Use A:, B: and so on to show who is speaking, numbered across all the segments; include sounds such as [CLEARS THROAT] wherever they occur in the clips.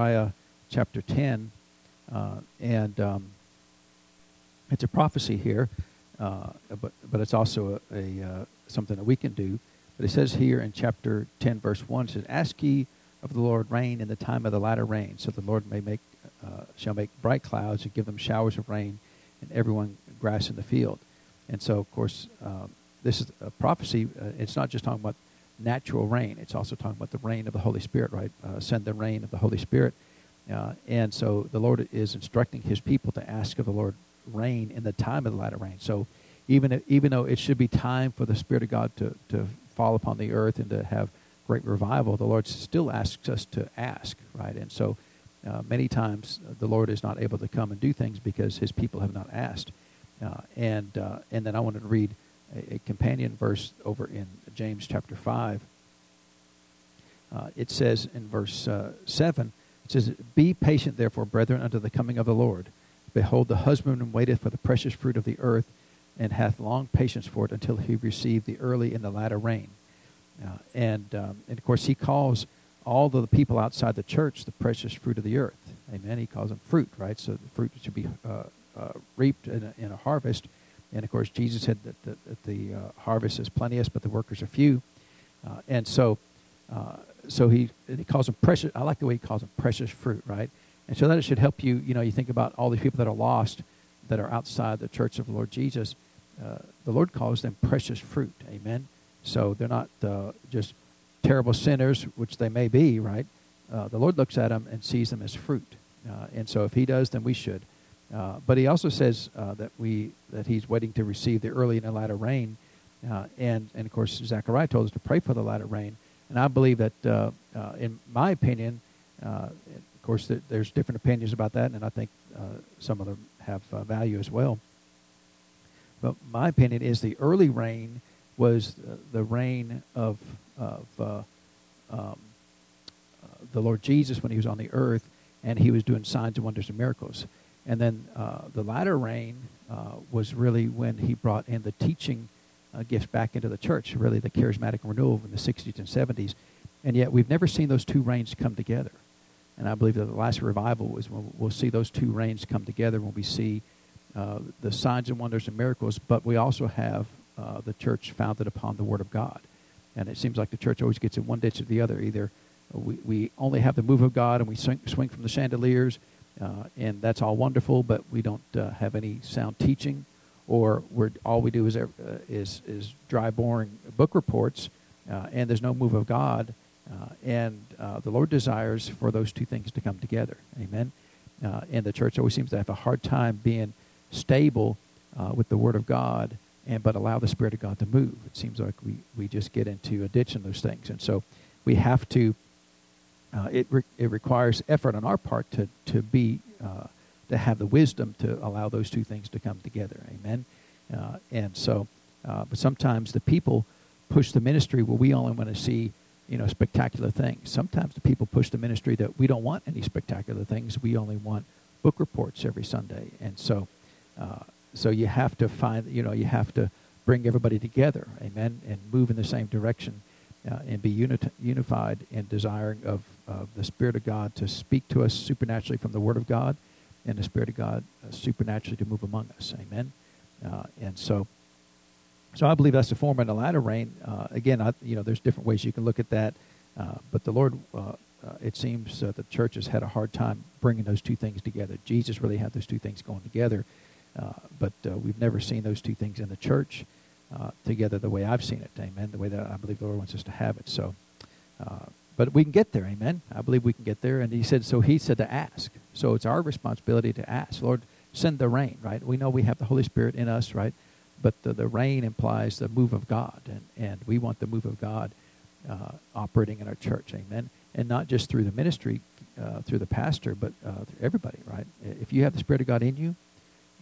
A: Isaiah chapter 10, uh, and um, it's a prophecy here, uh, but, but it's also a, a uh, something that we can do. But it says here in chapter 10, verse 1, it says, Ask ye of the Lord rain in the time of the latter rain, so the Lord may make, uh, shall make bright clouds and give them showers of rain, and everyone grass in the field. And so, of course, uh, this is a prophecy. Uh, it's not just talking about natural rain. It's also talking about the rain of the Holy Spirit, right? Uh, send the rain of the Holy Spirit. Uh, and so the Lord is instructing his people to ask of the Lord rain in the time of the latter rain. So even, if, even though it should be time for the Spirit of God to, to fall upon the earth and to have great revival, the Lord still asks us to ask, right? And so uh, many times the Lord is not able to come and do things because his people have not asked. Uh, and, uh, and then I wanted to read a, a companion verse over in James chapter 5. Uh, it says in verse uh, 7, it says, Be patient, therefore, brethren, unto the coming of the Lord. Behold, the husbandman waiteth for the precious fruit of the earth, and hath long patience for it until he receive the early and the latter rain. Uh, and, um, and of course, he calls all the people outside the church the precious fruit of the earth. Amen. He calls them fruit, right? So the fruit should be uh, uh, reaped in a, in a harvest. And of course, Jesus said that the, that the uh, harvest is plenteous, but the workers are few. Uh, and so, uh, so he he calls them precious. I like the way he calls them precious fruit, right? And so that it should help you. You know, you think about all these people that are lost, that are outside the church of the Lord Jesus. Uh, the Lord calls them precious fruit. Amen. So they're not uh, just terrible sinners, which they may be, right? Uh, the Lord looks at them and sees them as fruit. and so if He does, then we should. Uh, but he also says uh, that we that he's waiting to receive the early and the latter rain, uh, and and of course Zechariah told us to pray for the latter rain, and I believe that uh, uh, in my opinion, uh, of course there's different opinions about that, and I think some of them have value as well. But my opinion is the early rain was the rain of of um, the Lord Jesus when he was on the earth, and he was doing signs and wonders and miracles. And then uh, the latter rain uh, was really when he brought in the teaching uh, back into the church, really the charismatic renewal in the 60s and 70s. And yet we've never seen those two rains come together. And I believe that the last revival was when we'll see those two rains come together when we see uh, the signs and wonders and miracles, but we also have uh, the church founded upon the Word of God. And it seems like the church always gets in one ditch or the other. Either we, we only have the move of God and we swing, swing from the chandeliers, uh, and that's all wonderful, but we don't uh, have any sound teaching, or we're, all we do is, uh, is, is dry, boring book reports, uh, and there's no move of God. Uh, and uh, the Lord desires for those two things to come together. Amen. and the church always seems to have a hard time being stable with the Word of God, and but allow the Spirit of God to move. It seems like we, we just get into a ditch in those things. And so we have to uh, it, re- it requires effort on our part to, to be uh, to have the wisdom to allow those two things to come together amen uh, and so uh, but sometimes the people push the ministry where we only want to see you know spectacular things sometimes the people push the ministry that we don't want any spectacular things we only want book reports every sunday and so uh, so you have to find you know you have to bring everybody together amen and move in the same direction uh, and be unified in desiring of, of the Spirit of God to speak to us supernaturally from the Word of God and the Spirit of God uh, supernaturally to move among us. Amen. Uh, and so, so I believe that's the former and the latter rain. Uh, again, I, you know, there's different ways you can look at that, uh, but the Lord, uh, it seems, the church has had a hard time bringing those two things together. Jesus really had those two things going together, but we've never seen those two things in the church. Uh, together the way I've seen it. Amen. The way that I believe the Lord wants us to have it. So, uh, but we can get there. Amen. I believe we can get there. And He said, so He said to ask. So it's our responsibility to ask. Lord, send the rain. Right. We know we have the Holy Spirit in us. Right. But the, the rain implies the move of God, and, and we want the move of God uh, operating in our church. Amen. And not just through the ministry, uh, through the pastor, but uh, through everybody. Right. If you have the Spirit of God in you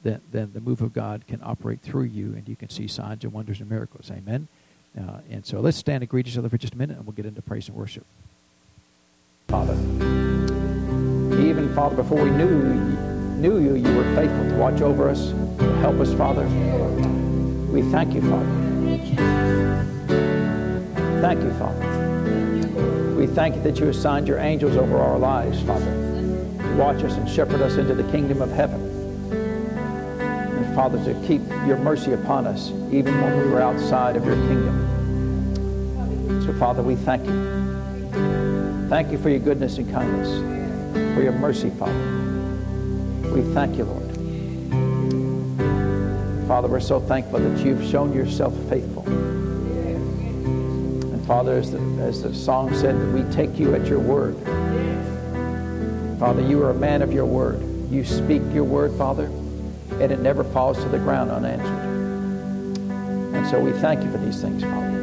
A: then, then the move of God can operate through you and you can see signs and wonders and miracles. Amen? Uh, and so let's stand and greet each other for just a minute and we'll get into praise and worship.
B: Father, even, Father, before we knew, knew you, you were faithful to watch over us, to help us, Father. We thank you, Father. Thank you, Father. We thank you that you assigned your angels over our lives, Father, to watch us and shepherd us into the kingdom of heaven. Father, to keep your mercy upon us, even when we were outside of your kingdom. So, Father, we thank you. Thank you for your goodness and kindness, for your mercy, Father. We thank you, Lord. Father, we're so thankful that you've shown yourself faithful. And Father, as the, as the song said, that we take you at your word. Father, you are a man of your word. You speak your word, Father and it never falls to the ground unanswered. And so we thank you for these things, Father.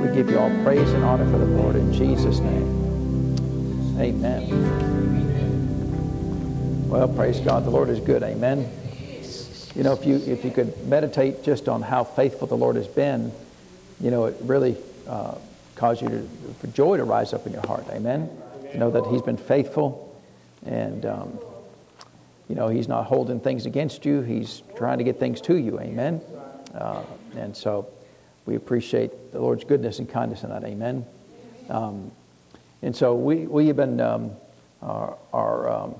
B: We give you all praise and honor for the Lord in Jesus' name. Amen. Well, praise God. The Lord is good. Amen. You know, if you if you could meditate just on how faithful the Lord has been, you know, it really uh, you to, for joy to rise up in your heart. Amen. Know that He's been faithful, and um, you know, He's not holding things against you, He's trying to get things to you. Amen. Uh, and so we appreciate the Lord's goodness and kindness in that. Amen. Um, and so we, we have been, um, our, our, um,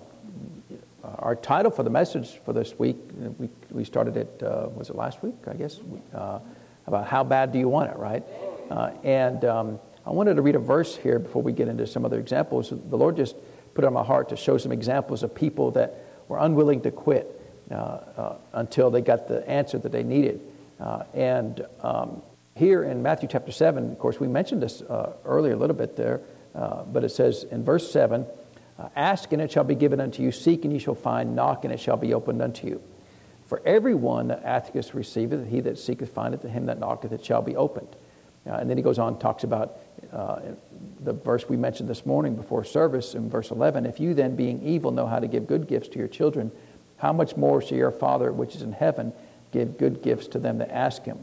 B: our, title for the message for this week, we, we started it, uh, was it last week, I guess, uh, about how bad do you want it, right? Uh, and um, I wanted to read a verse here before we get into some other examples. The Lord just put on my heart to show some examples of people that were unwilling to quit uh, uh, until they got the answer that they needed. Uh, and um, here in Matthew chapter 7, of course, we mentioned this earlier a little bit there, but it says in verse 7 Ask and it shall be given unto you, seek and ye shall find, knock and it shall be opened unto you. For everyone that asketh receiveth, he that seeketh findeth, and him that knocketh it shall be opened. Uh, and then he goes on and talks about uh, the verse we mentioned this morning before service in verse 11 If you then, being evil, know how to give good gifts to your children, how much more shall your Father, which is in heaven, give good gifts to them that ask him?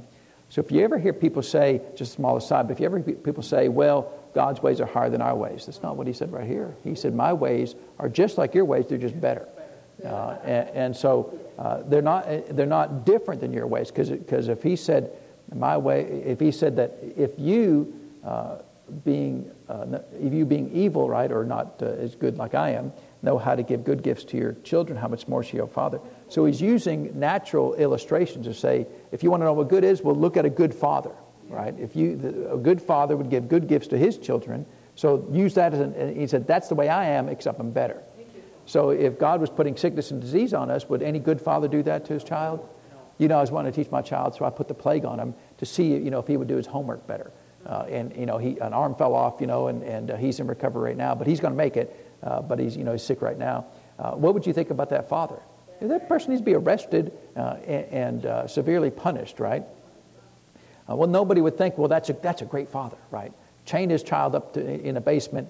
B: So if you ever hear people say, just a small aside, but if you ever hear people say, well, God's ways are higher than our ways, that's not what he said right here. He said, my ways are just like your ways, they're just better. Uh, and, and, so uh, they're, not, they're not different than your ways, because if he said, my way, if he said that if you uh, being, uh, if you being evil, right, or not uh, as good like I am, know how to give good gifts to your children, how much more should your father? So he's using natural illustrations to say, if you want to know what good is, well, look at a good father, right? If you, the, a good father would give good gifts to his children, so use that as an, and he said, that's the way I am, except I'm better. So if God was putting sickness and disease on us, would any good father do that to his child? you know, I was wanting to teach my child, so I put the plague on him to see, you know, if he would do his homework better. Uh, and you know, he an arm fell off, you know, and and uh, he's in recovery right now, but he's going to make it. Uh, but he's you know he's sick right now. Uh, what would you think about that father? That person needs to be arrested uh, and, and uh, severely punished, right? well, nobody would think, well, that's a that's a great father, right? Chain his child up to, in a basement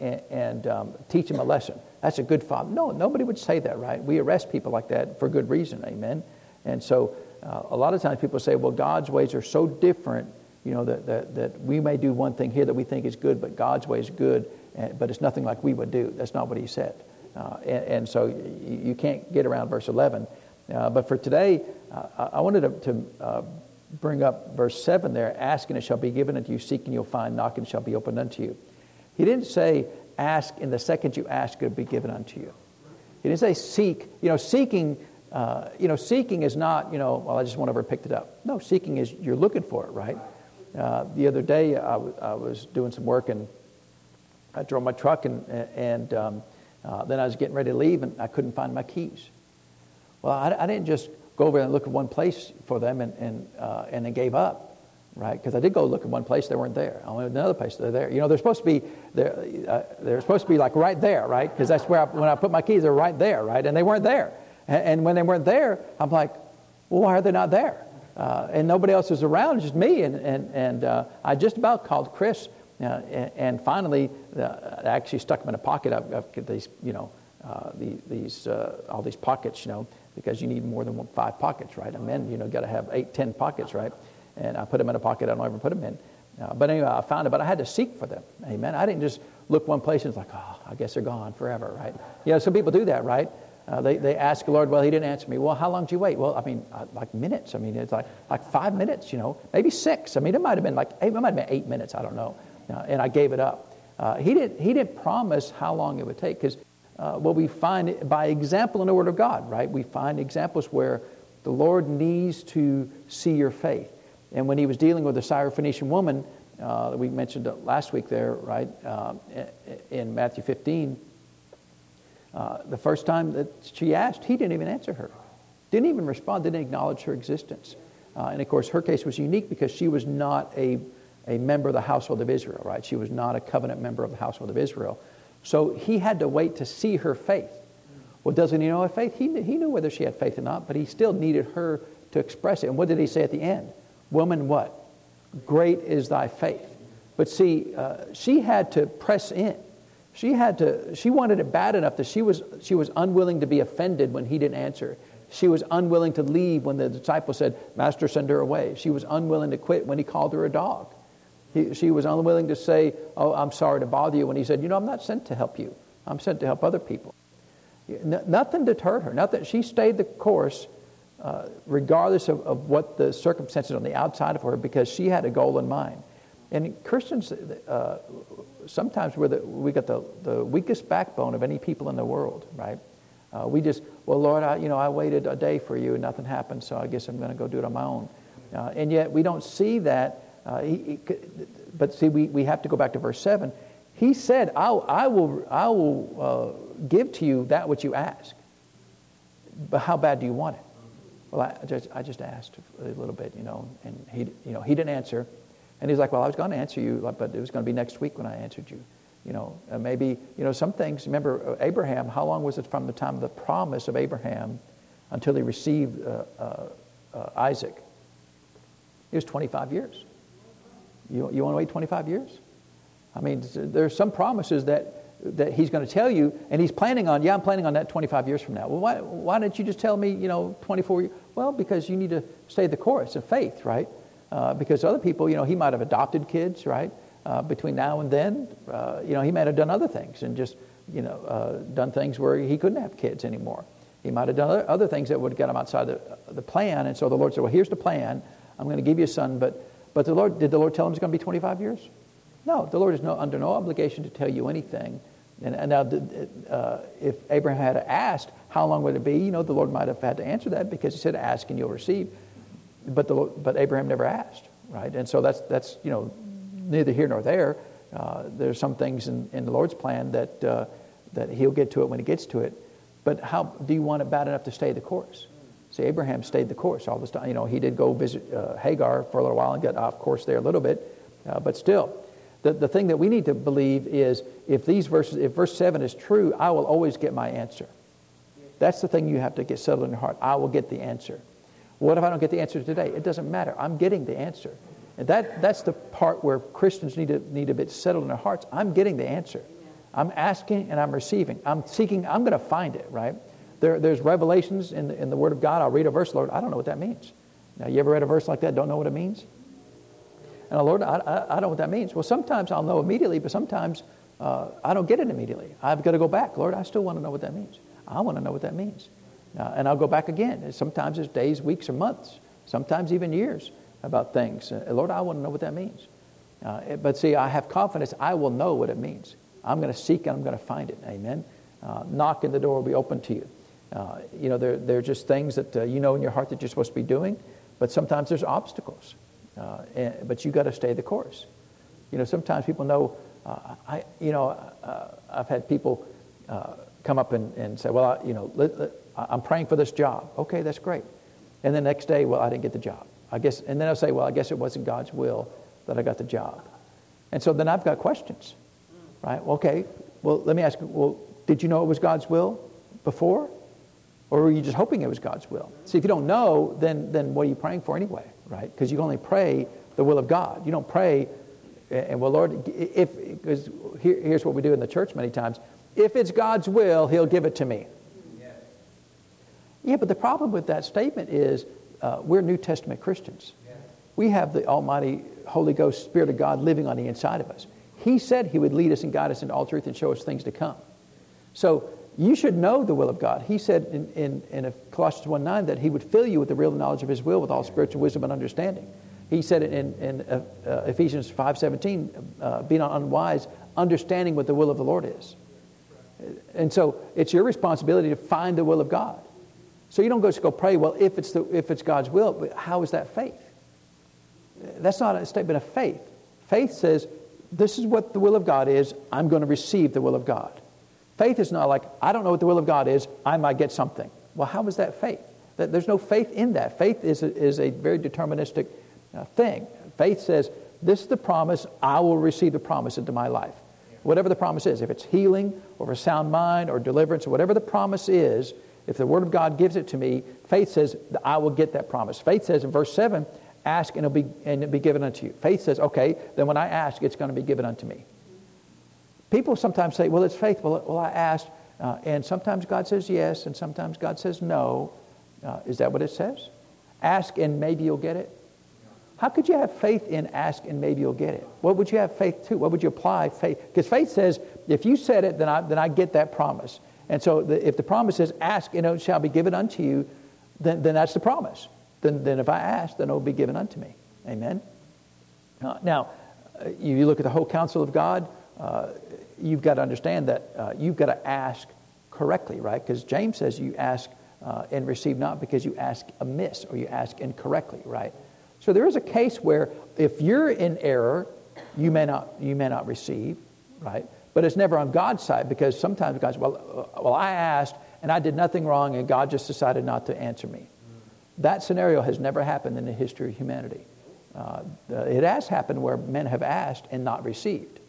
B: and, and um, teach him a lesson. That's a good father. No, nobody would say that, right? We arrest people like that for good reason. Amen. And so uh, a lot of times people say, well, God's ways are so different, you know, that, that, that we may do one thing here that we think is good, but God's way is good, and, eh, but it's nothing like we would do. That's not what he said. Uh, and, and, so you, you, can't get around verse 11. Uh, but for today, uh, I, I wanted to, to uh, bring up verse 7 there asking it shall be given unto you, seeking you'll find, knocking shall be opened unto you. He didn't say, ask, and the second you ask, it'll be given unto you. He didn't say, seek. You know, seeking uh, you know, seeking is not, you know, well, I just went over and picked it up. No, seeking is you're looking for it, right? Uh, the other day, I, w- I was doing some work and I drove my truck, and, and um, uh, then I was getting ready to leave, and I couldn't find my keys. Well, I, I didn't just go over and look at one place for them and, and, uh, and then gave up right? Because I did go look at one place, they weren't there. I went to another place, they're there. You know, they're supposed to be they're, uh, they're supposed to be like right there, right? Because that's where I, when I put my keys, they're right there, right? And they weren't there. And, and when they weren't there, I'm like, well, why are they not there? Uh, and nobody else is around, just me. And, and, and uh, I just about called Chris. Uh, and, and, finally, uh, I actually stuck them in a pocket. I've, I've these, you know, uh, these, uh, all these pockets, you know, because you need more than one, five pockets, right? A man, you know, got to have eight, ten pockets, right? And I put them in a pocket. I don't ever put them in. but anyway, I found it. But I had to seek for them. Amen. I didn't just look one place and it's like, oh, I guess they're gone forever, right? You know, some people do that, right? Uh, they, they ask the Lord, well, he didn't answer me. Well, how long did you wait? Well, I mean, uh, like minutes. I mean, it's like, like five minutes, you know, maybe six. I mean, it might have been like eight, it might have been eight minutes. I don't know. Uh, and I gave it up. Uh, he, didn't, he didn't promise how long it would take because uh, what we find by example in the Word of God, right? We find examples where the Lord needs to see your faith. And when he was dealing with the Syrophoenician woman, uh, we mentioned last week there, right, in Matthew 15, uh, the first time that she asked, he didn't even answer her, didn't even respond, didn't acknowledge her existence. Uh, and of course, her case was unique because she was not a, a member of the household of Israel, right? She was not a covenant member of the household of Israel. So he had to wait to see her faith. Well, doesn't he know her faith? He knew, he knew whether she had faith or not, but he still needed her to express it. And what did he say at the end? Woman, what? Great is thy faith. But see, uh, she had to press in. She had to, she wanted it bad enough that she was, she was unwilling to be offended when he didn't answer. She was unwilling to leave when the disciple said, Master, send her away. She was unwilling to quit when he called her a dog. He, she was unwilling to say, Oh, I'm sorry to bother you, when he said, You know, I'm not sent to help you, I'm sent to help other people. nothing deterred her. Nothing, she stayed the course uh, regardless of, of what the circumstances on the outside of her because she had a goal in mind. And Christians, uh, sometimes we're the, we got the, the weakest backbone of any people in the world, right? Uh, we just, well, Lord, I, you know, I waited a day for you and nothing happened, so I guess I'm going to go do it on my own. Uh, and yet we don't see that. Uh, he, he, but see, we, we have to go back to verse 7. He said, I, I will, I will uh, give to you that which you ask. But how bad do you want it? Well, I just, I just asked a little bit, you know, and he, you know, he didn't answer. And he's like, Well, I was going to answer you, but it was going to be next week when I answered you. You know, uh, maybe, you know, some things, remember uh, Abraham, how long was it from the time of the promise of Abraham until he received uh, uh, uh, Isaac? It was 25 years. You, you want to wait 25 years? I mean, there's some promises that, that he's going to tell you, and he's planning on, yeah, I'm planning on that 25 years from now. Well, why, why didn't you just tell me, you know, 24 years? Well, because you need to stay the course of faith, right? uh, because other people, you know, he might have adopted kids, right? Uh, between now and then, uh, you know, he might have done other things and just, you know, uh, done things where he couldn't have kids anymore. He might have done other, things that would have him outside the, the plan. And so the Lord said, well, here's the plan. I'm going to give you a son. But, but the Lord, did the Lord tell him it's going to be 25 years? No, the Lord is no, under no obligation to tell you anything. And, and now, uh, if Abraham had asked, how long would it be? You know, the Lord might have had to answer that because he said, ask and you'll receive but, the, but Abraham never asked, right? And so that's, that's you know, neither here nor there. Uh, there's some things in, in the Lord's plan that, uh, that he'll get to it when he gets to it. But how do you want it bad enough to stay the course? See, Abraham stayed the course all this time. You know, he did go visit uh, Hagar for a little while and got off course there a little bit, uh, but still. The, the thing that we need to believe is if these verses, if verse 7 is true, I will always get my answer. That's the thing you have to get settled in your heart. I will get the answer. What if I don't get the answer today? It doesn't matter. I'm getting the answer. And that, that's the part where Christians need to need a bit settled in their hearts. I'm getting the answer. I'm asking and I'm receiving. I'm seeking, I'm going to find it, right? There, there's revelations in the, in the Word of God. I'll read a verse, Lord, I don't know what that means. Now, you ever read a verse like that, don't know what it means? And Lord, I, I, I don't know what that means. Well, sometimes I'll know immediately, but sometimes uh, I don't get it immediately. I've got to go back. Lord, I still want to know what that means. I want to know what that means. Uh, and I'll go back again. Sometimes it's days, weeks, or months, sometimes even years about things. Uh, Lord, I want to know what that means. Uh, but see, I have confidence. I will know what it means. I'm going to seek and I'm going to find it. Amen. Uh, knock and the door will be open to you. Uh, you know, there, there are just things that uh, you know in your heart that you're supposed to be doing, but sometimes there's obstacles. And, eh, but you got to stay the course. You know, sometimes people know, I, you know, I've had people come up and, and say, well, I, you know, let, let, I'm praying for this job. Okay, that's great. And the next day, well, I didn't get the job. I guess, and then I'll say, well, I guess it wasn't God's will that I got the job. And so then I've got questions, right? Okay, well, let me ask you, well, did you know it was God's will before? Or were you just hoping it was God's will? See, if you don't know, then, then what are you praying for anyway, right? Because you only pray the will of God. You don't pray, and well, Lord, if, because here, here's what we do in the church many times if it's God's will, He'll give it to me. Yeah, but the problem with that statement is uh, we're New Testament Christians. We have the Almighty Holy Ghost, Spirit of God living on the inside of us. He said He would lead us and guide us into all truth and show us things to come. So you should know the will of God. He said in, in, in Colossians 1 9 that He would fill you with the real knowledge of His will with all spiritual wisdom and understanding. He said in, in uh, uh, Ephesians five seventeen, uh, be not unwise, understanding what the will of the Lord is. And so it's your responsibility to find the will of God. So you don't go to go pray, well, if it's, the, if it's God's will, but how is that faith? That's not a statement of faith. Faith says, this is what the will of God is, I'm going to receive the will of God. Faith is not like, I don't know what the will of God is, I might get something. Well, how is that faith? There's no faith in that. Faith is a, is a very deterministic uh, thing. Faith says, this is the promise, I will receive the promise into my life. Whatever the promise is, if it's healing or a sound mind or deliverance or whatever the promise is, if the Word of God gives it to me, faith says, I will get that promise. Faith says in verse 7, ask and it'll be, and it'll be given unto you. Faith says, okay, then when I ask, it's going to be given unto me. People sometimes say, well, it's faith. Well, well I asked. Uh, and sometimes God says yes, and sometimes God says no. Uh, is that what it says? Ask and maybe you'll get it. How could you have faith in ask and maybe you'll get it? What would you have faith to? What would you apply faith? Because faith says, if you said it, then I, then I get that promise. And so the, if the promise is, ask and it shall be given unto you, then, then that's the promise. Then, then if I ask, then it will be given unto me. Amen? Uh, now, uh, you, look at the whole counsel of God, uh, you've got to understand that uh, you've got to ask correctly, right? Because James says you ask uh, and receive not because you ask amiss or you ask incorrectly, right? So there is a case where if you're in error, you may not, you may not receive, right? But it's never on God's side because sometimes God's, well, well, I asked and I did nothing wrong and God just decided not to answer me. That scenario has never happened in the history of humanity. Uh, it has happened where men have asked and not received.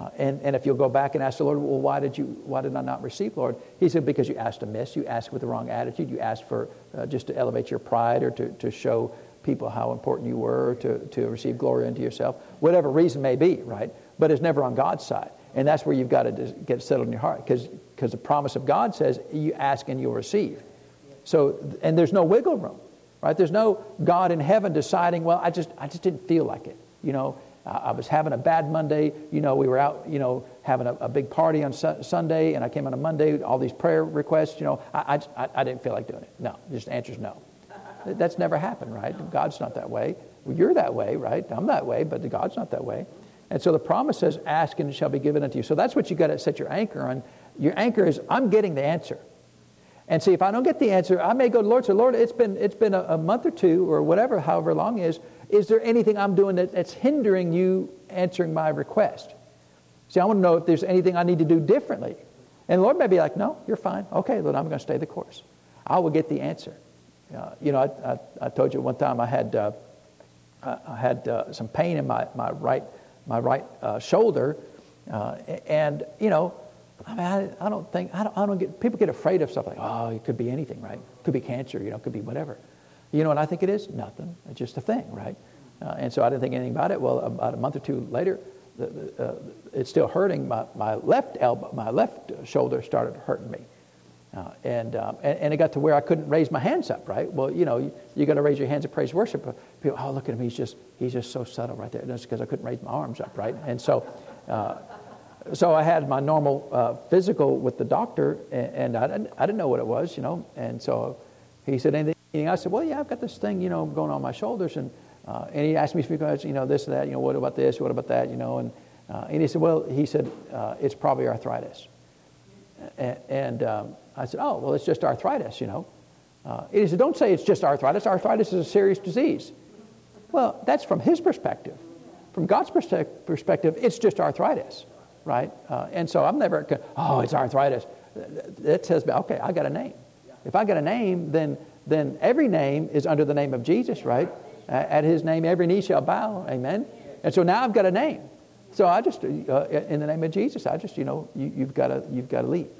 B: Uh, and, and if you'll go back and ask the Lord, well, why did, you, why did I not receive, Lord? He said, because you asked amiss, you asked with the wrong attitude, you asked for uh, just to elevate your pride or to, to show people how important you were, to, to receive glory unto yourself, whatever reason may be, right? But it's never on God's side. And that's where you've got to get settled in your heart because the promise of God says you ask and you'll receive. So, and there's no wiggle room, right? There's no God in heaven deciding, well, I just, I just didn't feel like it. You know, I was having a bad Monday. You know, we were out, you know, having a, a big party on su- Sunday, and I came on a Monday, all these prayer requests. You know, I, I, I didn't feel like doing it. No, just answer's no. That's never happened, right? God's not that way. Well, you're that way, right? I'm that way, but God's not that way. And so the promise says, Ask and it shall be given unto you. So that's what you got to set your anchor on. Your anchor is, I'm getting the answer. And see, if I don't get the answer, I may go to the Lord. say, Lord, it's been, it's been a, a month or two or whatever, however long is. Is there anything I'm doing that, that's hindering you answering my request? See, I want to know if there's anything I need to do differently. And the Lord may be like, no, you're fine. Okay, Lord, I'm going to stay the course. I will get the answer. Uh, you know, I, I, I, told you one time I had, uh, I had uh, some pain in my, my right my right uh, shoulder. Uh, and, you know, I, mean, I, I don't think, I don't, I don't, get, people get afraid of stuff like, oh, it could be anything, right? Could be cancer, you know, could be whatever. You know what I think it is? Nothing. It's just a thing, right? Uh, and so I didn't think anything about it. Well, about a month or two later, the, the, uh, it's still hurting. My, my left elbow, my left shoulder started hurting me. Uh, and, um, and, and, it got to where I couldn't raise my hands up, right? Well, you know, you, you're going to raise your hands in praise worship. People, oh, look at him. He's just, he's just so subtle right there. And that's because I couldn't raise my arms up, right? And so, uh, so I had my normal uh, physical with the doctor, and, and, I, didn't, I didn't know what it was, you know. And so he said, anything? I said, well, yeah, I've got this thing, you know, going on my shoulders. And, uh, and he asked me, you know, this, that, you know, what about this, what about that, you know. And, uh, and he said, well, he said, it's probably arthritis. And, and um, I said, oh, well, it's just arthritis, you know. Uh, he said, don't say it's just arthritis. Arthritis is a serious disease. Well, that's from his perspective. From God's perspective, it's just arthritis, right? Uh, and so I'm never, oh, it's arthritis. That says, okay, I got a name. If I got a name, then, then every name is under the name of Jesus, right? At his name, every knee shall bow. Amen. And so now I've got a name. So I just, uh, in the name of Jesus, I just, you know, you, you've got to, you've got to leave.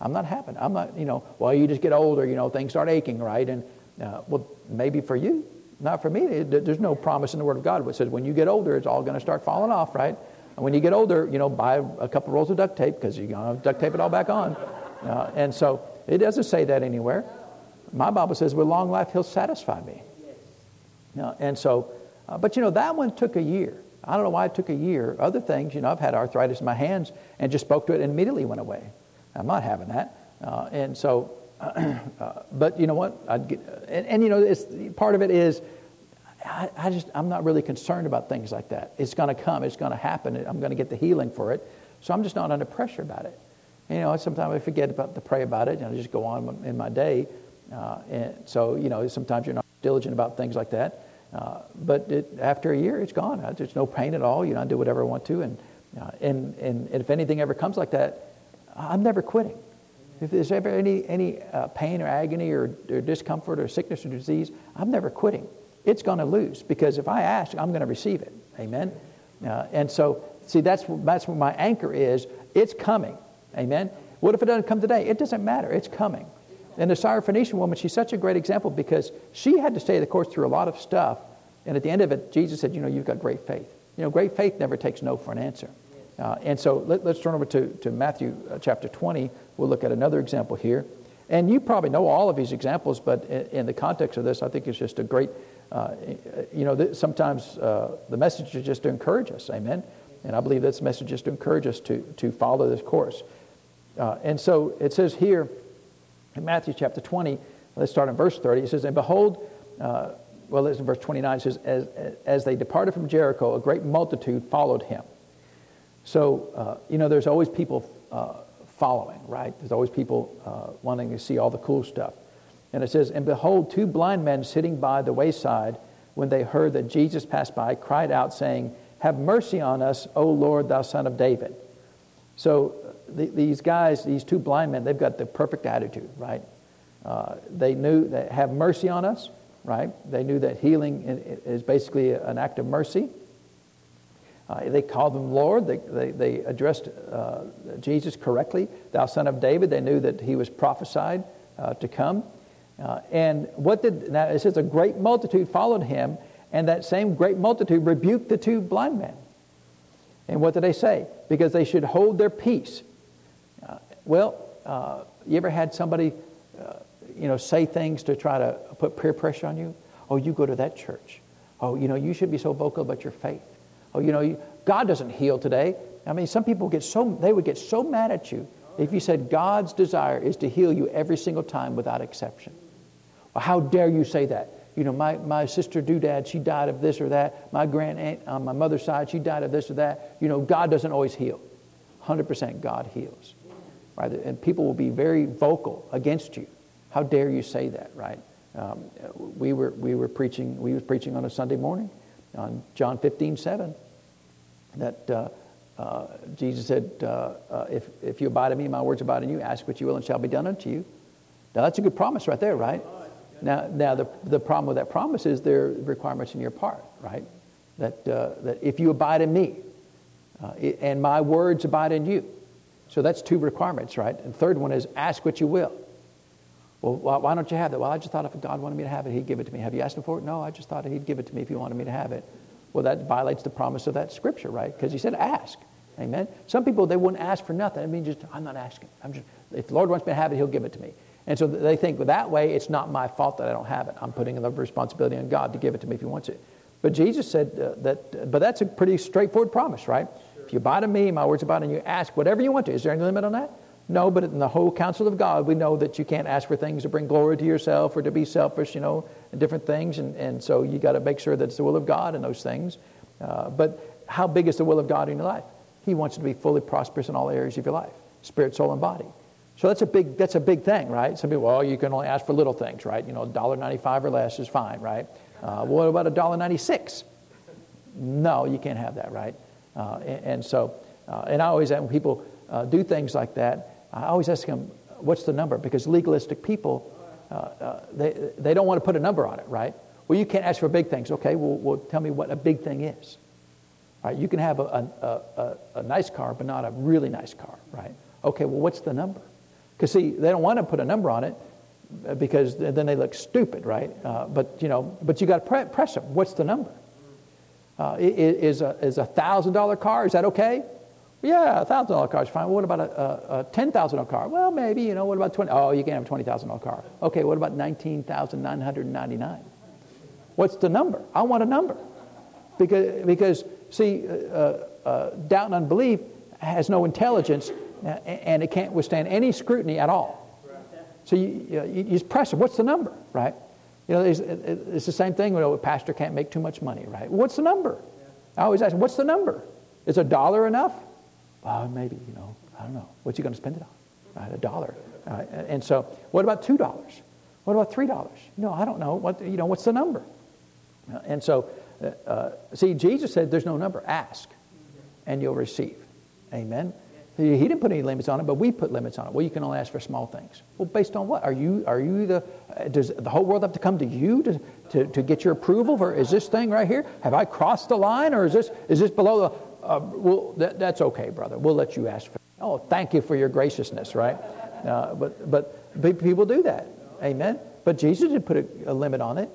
B: I'm not happy. I'm not, you know, well, you just get older, you know, things start aching, right? And uh, well, maybe for you, not for me. there's no promise in the Word of God which says when you get older, it's all going to start falling off, right? And when you get older, you know, buy a couple rolls of duct tape because you're going to duct tape it all back on. Uh, and so it doesn't say that anywhere. My Bible says, with long life, He'll satisfy me. and so, uh, but you know, that one took a year. I don't know why it took a year. Other things, you know, I've had arthritis in my hands and just spoke to it and immediately went away. I'm not having that. Uh, and so, [CLEARS THROAT] uh, but you know what? I'd get, and, and you know, it's, part of it is I, I just, I'm not really concerned about things like that. It's going to come, it's going to happen, I'm going to get the healing for it. So I'm just not under pressure about it. You know, sometimes I forget about to pray about it and I just go on in my day. Uh, and so, you know, sometimes you're not diligent about things like that. Uh, but it, after a year, it's gone. Uh, there's no pain at all. You know, I do whatever I want to. And, uh, and, and, and, if anything ever comes like that, I'm never quitting. If there's ever any, any uh, pain or agony or, or, discomfort or sickness or disease, I'm never quitting. It's going to lose because if I ask, I'm going to receive it. Amen. Uh, and so, see, that's, that's where my anchor is. It's coming. Amen. What if it doesn't come today? It doesn't matter. It's coming. And the Syrophoenician woman, she's such a great example because she had to stay the course through a lot of stuff. And at the end of it, Jesus said, You know, you've got great faith. You know, great faith never takes no for an answer. Uh, and so let, us turn over to, to Matthew uh, chapter 20. We'll look at another example here. And you probably know all of these examples, but in, in the context of this, I think it's just a great, uh, uh you know, th- sometimes uh, the message is just to encourage us. Amen. And I believe this message is to encourage us to, to follow this course. and so it says here, in Matthew chapter 20, let's start in verse 30, it says, And behold, uh, well, it's in verse 29, it says, as, as they departed from Jericho, a great multitude followed him. So, uh, you know, there's always people uh, following, right? There's always people uh, wanting to see all the cool stuff. And it says, And behold, two blind men sitting by the wayside, when they heard that Jesus passed by, cried out, saying, Have mercy on us, O Lord, thou son of David. So the, these guys, these two blind men, they've got the perfect attitude, right? Uh, they knew that have mercy on us, right? They knew that healing is basically an act of mercy. Uh, they called him Lord. They, they, they addressed uh, Jesus correctly, Thou Son of David. They knew that he was prophesied uh, to come. Uh, and what did, now it says, a great multitude followed him, and that same great multitude rebuked the two blind men. And what did they say? Because they should hold their peace well, uh, you ever had somebody, uh, you know, say things to try to put peer pressure on you? Oh, you go to that church. Oh, you know, you should be so vocal about your faith. Oh, you know, you, God doesn't heal today. I mean, some people get so they would get so mad at you if you said God's desire is to heal you every single time without exception. Well, how dare you say that? You know, my, my sister doodad, she died of this or that. My grand aunt on my mother's side, she died of this or that. You know, God doesn't always heal. 100% God heals right? And people will be very vocal against you. How dare you say that, right? Um, we, were, we were preaching, we was preaching on a Sunday morning on John 15, 7, that uh, uh, Jesus said, uh, uh, if, if you abide in me, my words abide in you, ask what you will and shall be done unto you. Now that's a good promise right there, right? Now, now the, the problem with that promise is there are requirements in your part, right? That, uh, that if you abide in me uh, and my words abide in you, so that's two requirements, right? And third one is ask what you will. Well, why don't you have that? Well, I just thought if God wanted me to have it, He'd give it to me. Have you asked Him for it? No, I just thought He'd give it to me if He wanted me to have it. Well, that violates the promise of that scripture, right? Because He said ask. Amen. Some people they wouldn't ask for nothing. I mean, just I'm not asking. I'm just if the Lord wants me to have it, He'll give it to me. And so they think well, that way it's not my fault that I don't have it. I'm putting the responsibility on God to give it to me if He wants it. But Jesus said uh, that. but that's a pretty straightforward promise, right? If you abide in me, my words abide in you, ask whatever you want to. Is there any limit on that? No, but in the whole counsel of God, we know that you can't ask for things to bring glory to yourself or to be selfish, you know, and different things. And, and so you got to make sure that it's the will of God and those things. Uh, but how big is the will of God in your life? He wants you to be fully prosperous in all areas of your life spirit, soul, and body. So that's a big, that's a big thing, right? Some people, well, you can only ask for little things, right? You know, $1.95 or less is fine, right? Uh, what about $1.96? No, you can't have that, right? Uh, and, and, so, uh, and I always, when people uh, do things like that, I always ask them, what's the number? Because legalistic people, uh, uh, they, they don't want to put a number on it, right? Well, you can't ask for big things. Okay, well, well tell me what a big thing is. All right, you can have a, a, a, a nice car, but not a really nice car, right? Okay, well, what's the number? Because, see, they don't want to put a number on it uh, because then they look stupid, right? but, you know, but you got to press them. What's the number? Uh, is a is a thousand dollar car? Is that okay? Yeah, a thousand dollar car is fine. Well, what about a, a ten thousand dollar car? Well, maybe you know. What about twenty? Oh, you can have a twenty thousand dollar car. Okay. What about nineteen thousand nine hundred ninety nine? What's the number? I want a number, because because see, uh, uh, uh doubt and unbelief has no intelligence, and it can't withstand any scrutiny at all. So you, you, you just press it. What's the number, right? You know, it's, it's the same thing. You know, a pastor can't make too much money, right? What's the number? I always ask, what's the number? Is a dollar enough? Well, maybe, you know, I don't know. What's he going to spend it on? Right, a dollar. and so, what about two dollars? What about three dollars? No, I don't know. What you know? What's the number? And so, uh, uh see, Jesus said, "There's no number. Ask, and you'll receive." Amen. He didn't put any limits on it, but we put limits on it. Well, you can only ask for small things. Well, based on what? Are you, are you the, does the whole world have to come to you to, to, to get your approval for, is this thing right here? Have I crossed the line or is this, is this below the, uh, well, that, that's okay, brother. We'll let you ask for it. Oh, thank you for your graciousness, right? Uh, but, but people do that. Amen. But Jesus didn't put a, a, limit on it.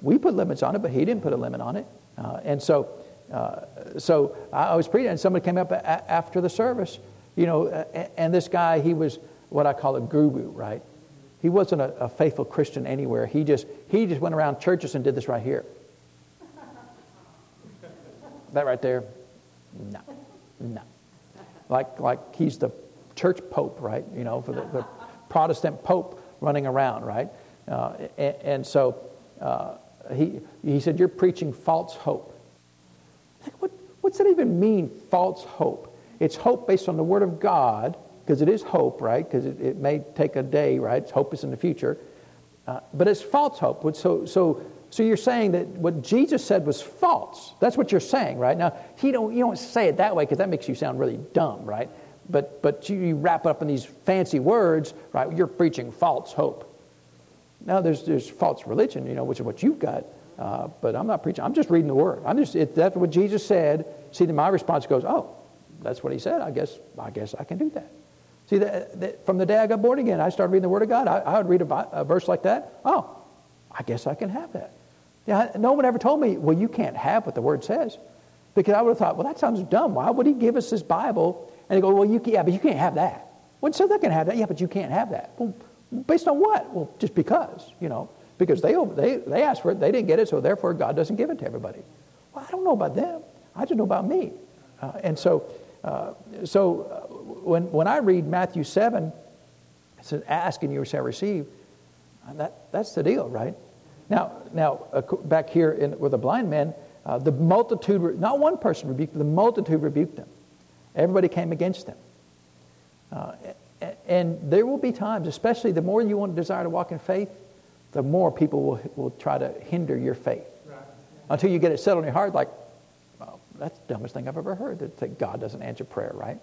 B: We put limits on it, but he didn't put a limit on it. Uh, and so, uh, so I was preaching, and somebody came up a- after the service you know, and this guy, he was what I call a guru, right? He wasn't a, a faithful Christian anywhere. He just, he just went around churches and did this right here. that right there? No, no. Like, like he's the church pope, right? You know, for the, the Protestant pope running around, right? Uh, and, and, so uh, he, he said, You're preaching false hope. Like, what, what's that even mean, false hope? It's hope based on the Word of God, because it is hope, right? Because it, it, may take a day, right? It's hope is in the future. Uh, but it's false hope. So, so, so you're saying that what Jesus said was false. That's what you're saying, right? Now, he don't, you don't say it that way because that makes you sound really dumb, right? But, but you, you wrap it up in these fancy words, right? You're preaching false hope. Now, there's, there's false religion, you know, which is what you've got. Uh, but I'm not preaching. I'm just reading the word. I'm just, that's what Jesus said. See, then my response goes, oh, that's what he said. I guess I guess I can do that. See, from the day I got born again, I started reading the Word of God. I, I would read a, a, verse like that. Oh, I guess I can have that. Yeah, no one ever told me, well, you can't have what the Word says. Because I would have thought, well, that sounds dumb. Why would he give us this Bible? And he go, well, you, yeah, but you can't have that. Well, so they I can have that. Yeah, but you can't have that. Well, based on what? Well, just because, you know. Because they, they, they asked for it, they didn't get it, so therefore God doesn't give it to everybody. Well, I don't know about them. I just know about me. Uh, and so uh, so uh, when, when I read Matthew 7, it says, Ask and you shall receive. Uh, that, that's the deal, right? Now, now uh, back here in, with the blind men, uh, the multitude, not one person rebuked them, the multitude rebuked them. Everybody came against them. Uh, and there will be times, especially the more you want to desire to walk in faith, the more people will, will try to hinder your faith. Right. Until you get it settled in your heart, like, that's the dumbest thing I've ever heard that God doesn't answer prayer, right?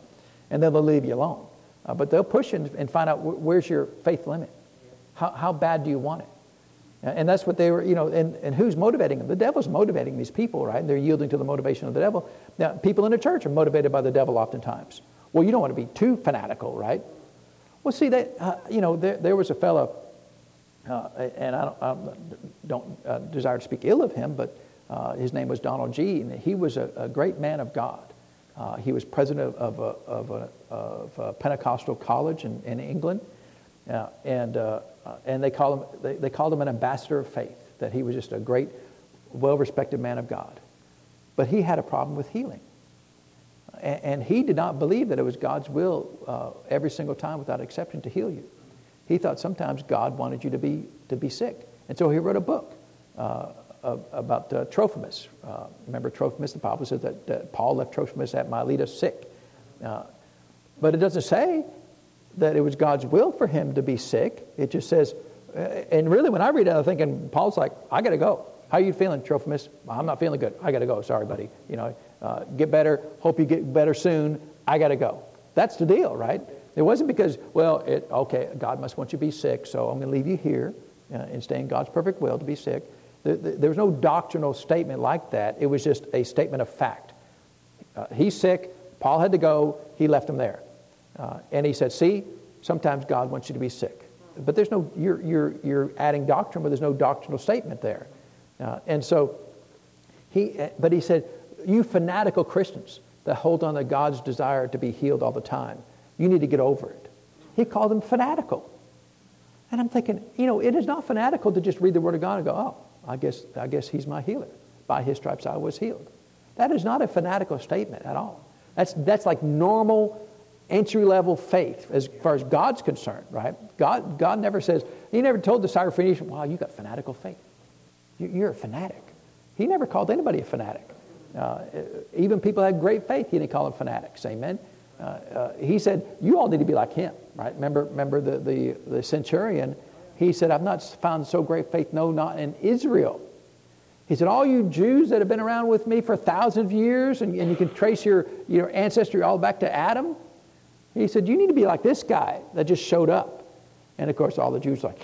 B: And then they'll leave you alone. Uh, but they'll push and, and find out wh- where's your faith limit? How, how bad do you want it? And that's what they were, you know, and, and who's motivating them? The devil's motivating these people, right? And they're yielding to the motivation of the devil. Now, people in the church are motivated by the devil oftentimes. Well, you don't want to be too fanatical, right? Well, see, that, uh, you know, there, there was a fellow, uh, and I don't, I don't uh, desire to speak ill of him, but uh, his name was Donald Gee, and he was a, a great man of God. Uh, he was president of, of, a, of, a, of a Pentecostal college in, in England, uh, and, uh, uh, and they, call him, they, they called him an ambassador of faith, that he was just a great, well respected man of God. But he had a problem with healing. And, and he did not believe that it was God's will uh, every single time, without exception, to heal you. He thought sometimes God wanted you to be, to be sick. And so he wrote a book. Uh, uh, about uh, Trophimus. Uh, remember Trophimus, the Bible says that, that, Paul left Trophimus at Miletus sick. but it doesn't say that it was God's will for him to be sick. It just says, and really when I read it, I'm thinking, Paul's like, I got to go. How are you feeling, Trophimus? I'm not feeling good. I got to go. Sorry, buddy. You know, uh, get better. Hope you get better soon. I got to go. That's the deal, right? It wasn't because, well, it, okay, God must want you to be sick, so I'm going to leave you here uh, and stay in God's perfect will to be sick. There, there was no doctrinal statement like that. It was just a statement of fact. Uh, he's sick. Paul had to go. He left him there. Uh, and he said, See, sometimes God wants you to be sick. But there's no, you're, you're, you're adding doctrine, but there's no doctrinal statement there. Uh, and so he, uh, but he said, You fanatical Christians that hold on to God's desire to be healed all the time, you need to get over it. He called them fanatical. And I'm thinking, you know, it is not fanatical to just read the Word of God and go, Oh, I guess, I guess he's my healer. By his stripes I was healed. That is not a fanatical statement at all. That's, that's like normal entry level faith as far as God's concerned, right? God, God never says, He never told the Syrophoenician, wow, you got fanatical faith. You, are a fanatic. He never called anybody a fanatic. Uh, even people had great faith, he didn't call them fanatics. Amen. Uh, uh, he said, You all need to be like him, right? Remember, remember the, the, the centurion he said, I've not found so great faith, no, not in Israel. He said, All you Jews that have been around with me for thousands of years, and, and you can trace your, your ancestry all back to Adam, he said, You need to be like this guy that just showed up. And of course, all the Jews like,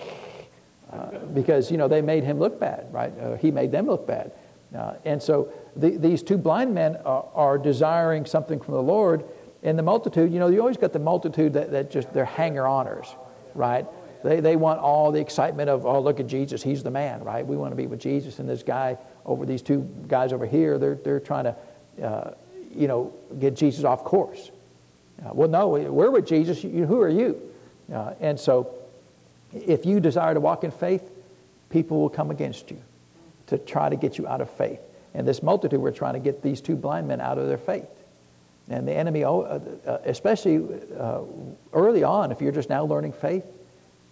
B: uh, because, you know, they made him look bad, right? Uh, he made them look bad. Uh, and so the, these two blind men are, are, desiring something from the Lord. And the multitude, you know, you always got the multitude that, that just, they're hanger oners, right? They, they want all the excitement of, oh, look at Jesus. He's the man, right? We want to be with Jesus. And this guy over, these two guys over here, they're, they're trying to, uh, you know, get Jesus off course. Uh, well, no, we're with Jesus. You, who are you? Uh, and so if you desire to walk in faith, people will come against you to try to get you out of faith. And this multitude were trying to get these two blind men out of their faith. And the enemy, oh, uh, uh, especially uh, early on, if you're just now learning faith,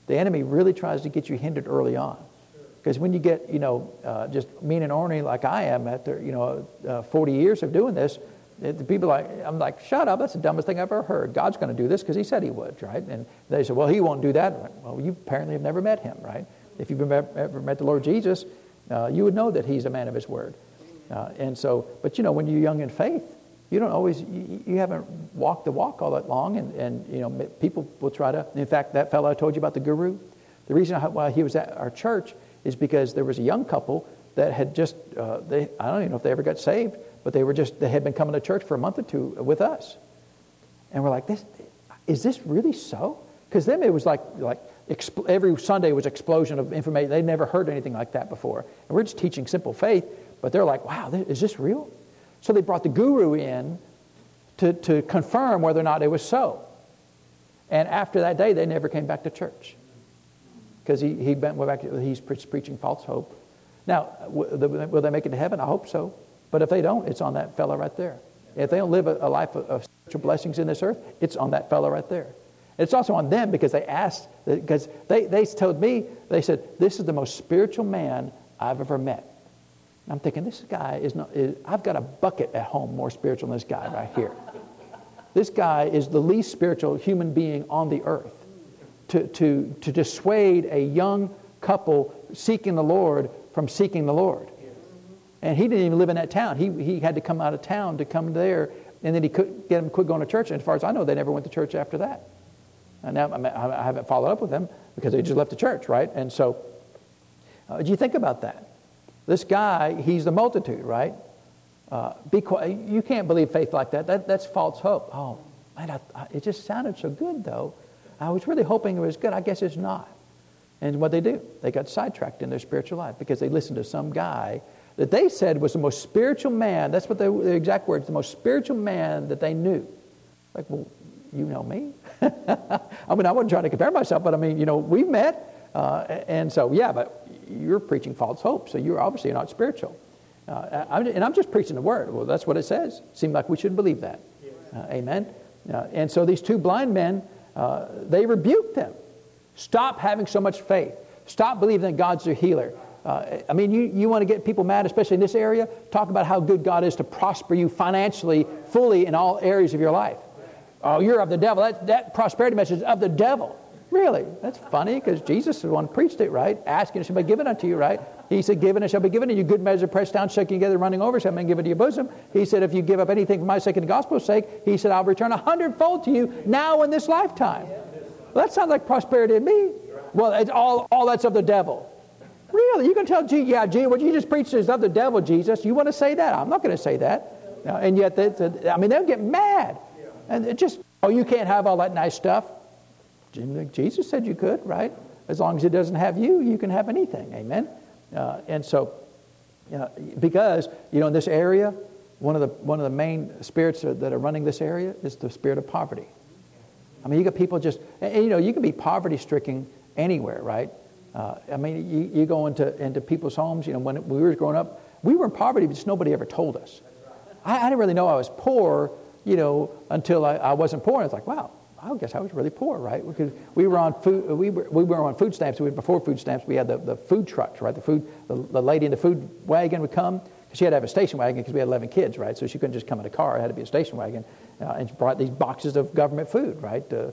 B: the enemy really tries to get you hindered early on. Because when you get, you know, uh, just mean and ornery like I am after, you know, uh, 40 years of doing this, the people like, I'm like, shut up, that's the dumbest thing I've ever heard. God's going to do this because he said he would, right? And they said, well, he won't do that. Well, you apparently have never met him, right? If you've ever met the Lord Jesus, uh, you would know that he's a man of his word. Uh, and so, but you know, when you're young in faith, you don't always you, you, haven't walked the walk all that long and, and you know people will try to in fact that fellow i told you about the guru the reason why he was at our church is because there was a young couple that had just uh, they, i don't even know if they ever got saved but they were just they had been coming to church for a month or two with us and we're like this is this really so because then it was like like every sunday was explosion of information they'd never heard anything like that before and we're just teaching simple faith but they're like wow this, is this real so they brought the guru in to, to confirm whether or not it was so. And after that day, they never came back to church because he, he went back to, he's preaching false hope. Now, will they make it to heaven? I hope so. But if they don't, it's on that fellow right there. If they don't live a, life of, spiritual blessings in this earth, it's on that fellow right there. It's also on them because they asked, because they, they told me, they said, This is the most spiritual man I've ever met. And I'm thinking, this guy is not, is, I've got a bucket at home more spiritual than this guy right here. this guy is the least spiritual human being on the earth. To, to, to dissuade a young couple seeking the Lord from seeking the Lord. And he didn't even live in that town. He, he had to come out of town to come there, and then he could get him quit going to church. And as far as I know, they never went to church after that. And now I haven't followed up with them because they just left the church, right? And so, uh, do you think about that? This guy, he's the multitude, right? Uh, be quiet. You can't believe faith like that. that that's false hope. Oh, man, I, I, it just sounded so good, though. I was really hoping it was good. I guess it's not. And what they do, they got sidetracked in their spiritual life because they listened to some guy that they said was the most spiritual man. That's what they, the exact words, the most spiritual man that they knew. Like, well, you know me. [LAUGHS] I mean, I wasn't trying to compare myself, but I mean, you know, we met. Uh, and so, yeah, but you're preaching false hope, so you're obviously not spiritual. Uh, I'm, and I'm just preaching the word. Well, that's what it says. Seemed like we should believe that. Uh, amen. Uh, and so these two blind men, uh, they rebuked them. Stop having so much faith. Stop believing that God's your healer. Uh, I mean, you, you want to get people mad, especially in this area? Talk about how good God is to prosper you financially, fully in all areas of your life. Oh, you're of the devil. That, that prosperity message is of the devil. Really? That's funny because Jesus is the one preached it, right? Asking, shall be given unto you, right? He said, Given and shall be given to you. Good measure, pressed down, shaking together, running over, shall be given to your bosom. He said, If you give up anything for my sake and the gospel's sake, he said, I'll return a hundredfold to you now in this lifetime. Well, that sounds like prosperity to me. Well, it's all, all that's of the devil. Really? you can tell gee, yeah, Jesus, what you just preached is of the devil, Jesus. You want to say that? I'm not going to say that. No, and yet, they, they, I mean, they'll get mad. And just, oh, you can't have all that nice stuff. Jesus said you could, right? As long as it doesn't have you, you can have anything. Amen. Uh, and so, uh, because you know, in this area, one of the one of the main spirits that are running this area is the spirit of poverty. I mean, you got people just and, you know you can be poverty stricken anywhere, right? Uh, I mean, you, you go into into people's homes. You know, when we were growing up, we were in poverty, but just nobody ever told us. I, I didn't really know I was poor, you know, until I, I wasn't poor. And it's like, wow, I guess I was really poor, right? Because we were on food, we were, we were on food stamps. We, before food stamps, we had the, the food trucks, right? The food, the, the lady in the food wagon would come because she had to have a station wagon because we had 11 kids, right? So she couldn't just come in a car. It had to be a station wagon. Uh, and she brought these boxes of government food, right? Uh,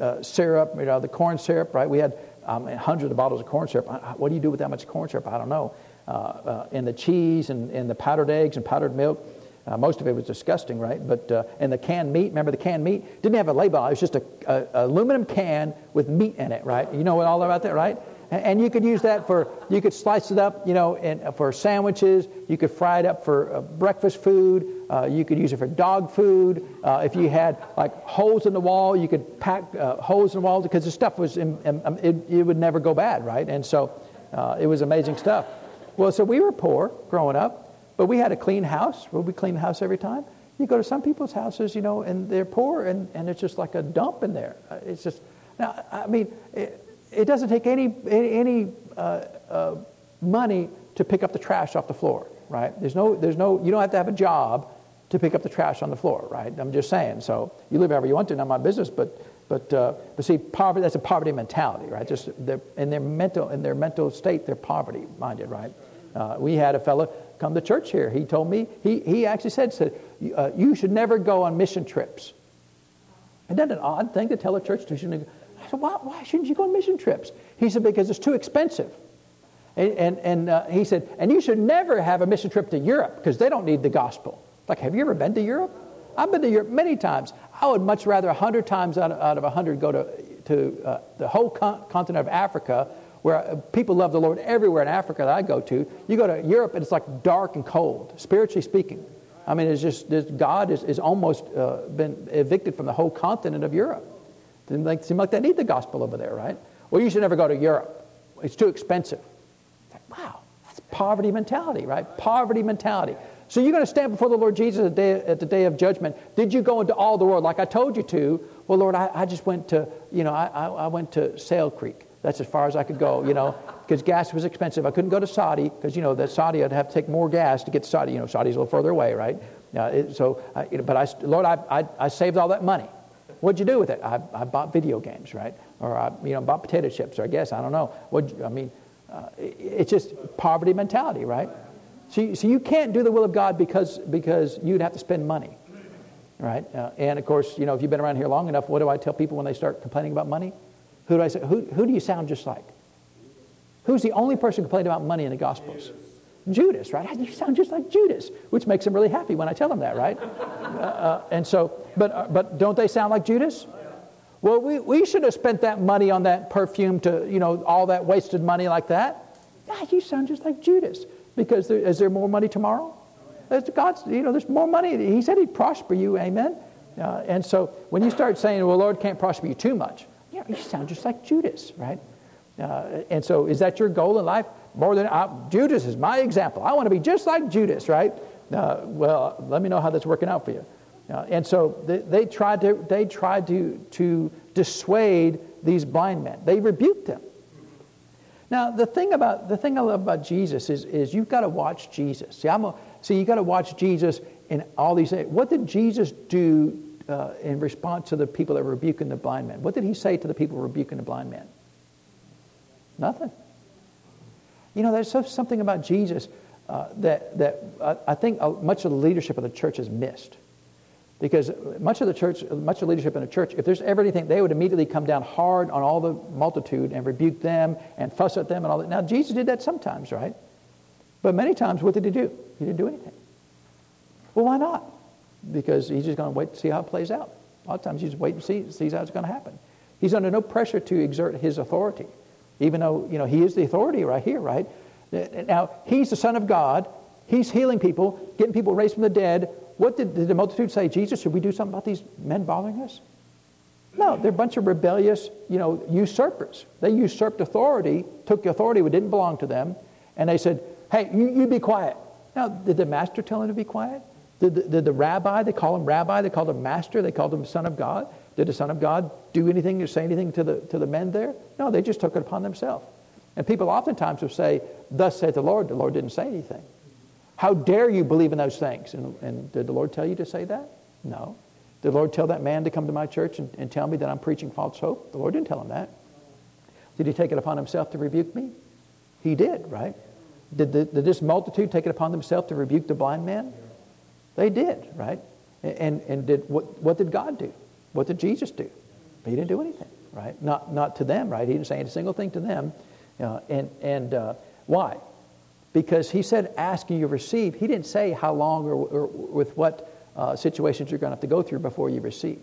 B: uh, syrup, you know, the corn syrup, right? We had um, hundreds of bottles of corn syrup. I, what do you do with that much corn syrup? I don't know. Uh, uh, and the cheese and, and the powdered eggs and powdered milk. Uh, most of it was disgusting, right? But uh, and the canned meat, remember the canned meat didn't have a label. It was just a, a, a aluminum can with meat in it, right? You know what all about that, right? And, and, you could use that for you could slice it up, you know, uh, for sandwiches. You could fry it up for uh, breakfast food. Uh, you could use it for dog food. Uh, if you had like holes in the wall, you could pack holes in the wall because the stuff was in, in, in, um, it, it, would never go bad, right? And so it was amazing stuff. Well, so we were poor growing up but we had a clean house. Would we clean the house every time? You go to some people's houses, you know, and they're poor, and, and it's just like a dump in there. Uh, it's just, now, I mean, it, it doesn't take any, any uh, uh, money to pick up the trash off the floor, right? There's no, there's no, you don't have to have a job to pick up the trash on the floor, right? I'm just saying. So you live however you want to, not my business, but but, uh, but see, poverty, that's a poverty mentality, right? Just in, their mental, in their mental state, they're poverty minded, right? Uh, we had a fellow come to church here. He told me, he, he actually said, said uh, you should never go on mission trips. Isn't that an odd thing to tell a church to? Shouldn't I said, why, why shouldn't you go on mission trips? He said, because it's too expensive. And, and, and uh, he said, and you should never have a mission trip to Europe because they don't need the gospel. Like, have you ever been to Europe? I've been to Europe many times. I would much rather 100 times out of, out of 100 go to, to uh, the whole con- continent of Africa where uh, people love the Lord everywhere in Africa that I go to. You go to Europe and it's like dark and cold, spiritually speaking. I mean, it's just God is, is almost uh, been evicted from the whole continent of Europe. does not they seem like they need the gospel over there, right? Well, you should never go to Europe. It's too expensive. It's like, wow, that's poverty mentality, right? Poverty mentality. So you're going to stand before the Lord Jesus at, day, at the day of judgment. Did you go into all the world like I told you to? Well, Lord, I, I just went to, you know, I, I, I went to Sail Creek. That's as far as I could go, you know, because gas was expensive. I couldn't go to Saudi because, you know, that Saudi, I'd have to take more gas to get to Saudi. You know, Saudi's a little further away, right? Uh, it, so, I, you know, but I, Lord, I, I, I saved all that money. What'd you do with it? I, I bought video games, right? Or I, you know, bought potato chips, Or I guess. I don't know. What I mean, uh, it, it's just poverty mentality, right? So you, so you can't do the will of God because, because you'd have to spend money, right? Uh, and of course, you know, if you've been around here long enough, what do I tell people when they start complaining about money? Who do I say? Who, who do you sound just like? Who's the only person who complained about money in the Gospels? Judas, right? You sound just like Judas, which makes him really happy when I tell him that, right? [LAUGHS] uh, uh, and so, but, uh, but don't they sound like Judas? Well, we, we should have spent that money on that perfume to, you know, all that wasted money like that. Yeah, you sound just like Judas. Because there, is there more money tomorrow? God's, you know, there's more money. He said he'd prosper you, amen? Uh, and so when you start saying, well, Lord can't prosper you too much, yeah, you sound just like Judas, right? Uh, and so, is that your goal in life? More than uh, Judas is my example. I want to be just like Judas, right? Uh, well, let me know how that's working out for you. Uh, and so they, they, tried to they tried to to dissuade these blind men. They rebuked them. Now the thing about the thing I love about Jesus is is you've got to watch Jesus. See, I'm a, see you got to watch Jesus in all these. Things. What did Jesus do uh, in response to the people that were rebuking the blind man? What did he say to the people rebuking the blind man? Nothing. You know, there's something about Jesus uh, that, that I think uh, much of the leadership of the church has missed. Because much of the church, much of the leadership in the church, if there's ever anything, they would immediately come down hard on all the multitude and rebuke them and fuss at them and all that. Now, Jesus did that sometimes, right? But many times, what did he do? He didn't do anything. Well, why not? because he's just going to wait to see how it plays out. A lot of times, he just waits and see, sees how it's going to happen. He's under no pressure to exert his authority, even though you know he is the authority right here, right? Now he's the Son of God. He's healing people, getting people raised from the dead. What did, the multitude say? Jesus, should we do something about these men bothering us? No, they're a bunch of rebellious, you know, usurpers. They usurped authority, took authority that didn't belong to them, and they said, "Hey, you, you be quiet." Now, did the master tell him to be quiet? Did the, did the rabbi, they call him rabbi, they called him master, they called him son of God? Did the son of God do anything or say anything to the, to the men there? No, they just took it upon themselves. And people oftentimes will say, Thus saith the Lord. The Lord didn't say anything. How dare you believe in those things? And, and did the Lord tell you to say that? No. Did the Lord tell that man to come to my church and, and tell me that I'm preaching false hope? The Lord didn't tell him that. Did he take it upon himself to rebuke me? He did, right? Did, the, did this multitude take it upon themselves to rebuke the blind man? They did, right? And, and did, what, what did God do? What did Jesus do? He didn't do anything, right? Not, not to them, right? He didn't say a single thing to them. Uh, and and uh, why? Because he said, ask and you receive. He didn't say how long or, or with what uh, situations you're going to have to go through before you receive.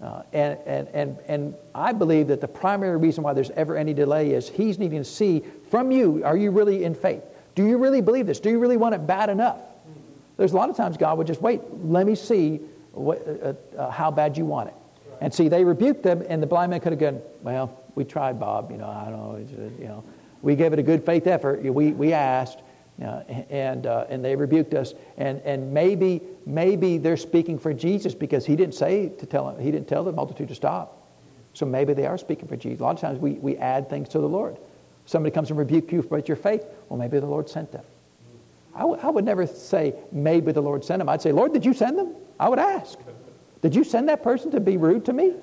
B: Uh, and, and, and, and I believe that the primary reason why there's ever any delay is he's needing to see from you, are you really in faith? Do you really believe this? Do you really want it bad enough? There's a lot of times God would just wait, let me see what, uh, uh, uh, how bad you want it. And see, they rebuked them, and the blind man could have gone, well, we tried, Bob. You know, I don't know. Uh, you know, we gave it a good faith effort. We, we asked, you know, and, uh, and they rebuked us. And, and maybe, maybe they're speaking for Jesus because he didn't say to tell him, he didn't tell the multitude to stop. So maybe they are speaking for Jesus. A lot of times we, we add things to the Lord. Somebody comes and rebukes you for your faith. Well, maybe the Lord sent them. I, w- I would never say, maybe the Lord sent them. I'd say, Lord, did you send them? I would ask. Did you send that person to be rude to me?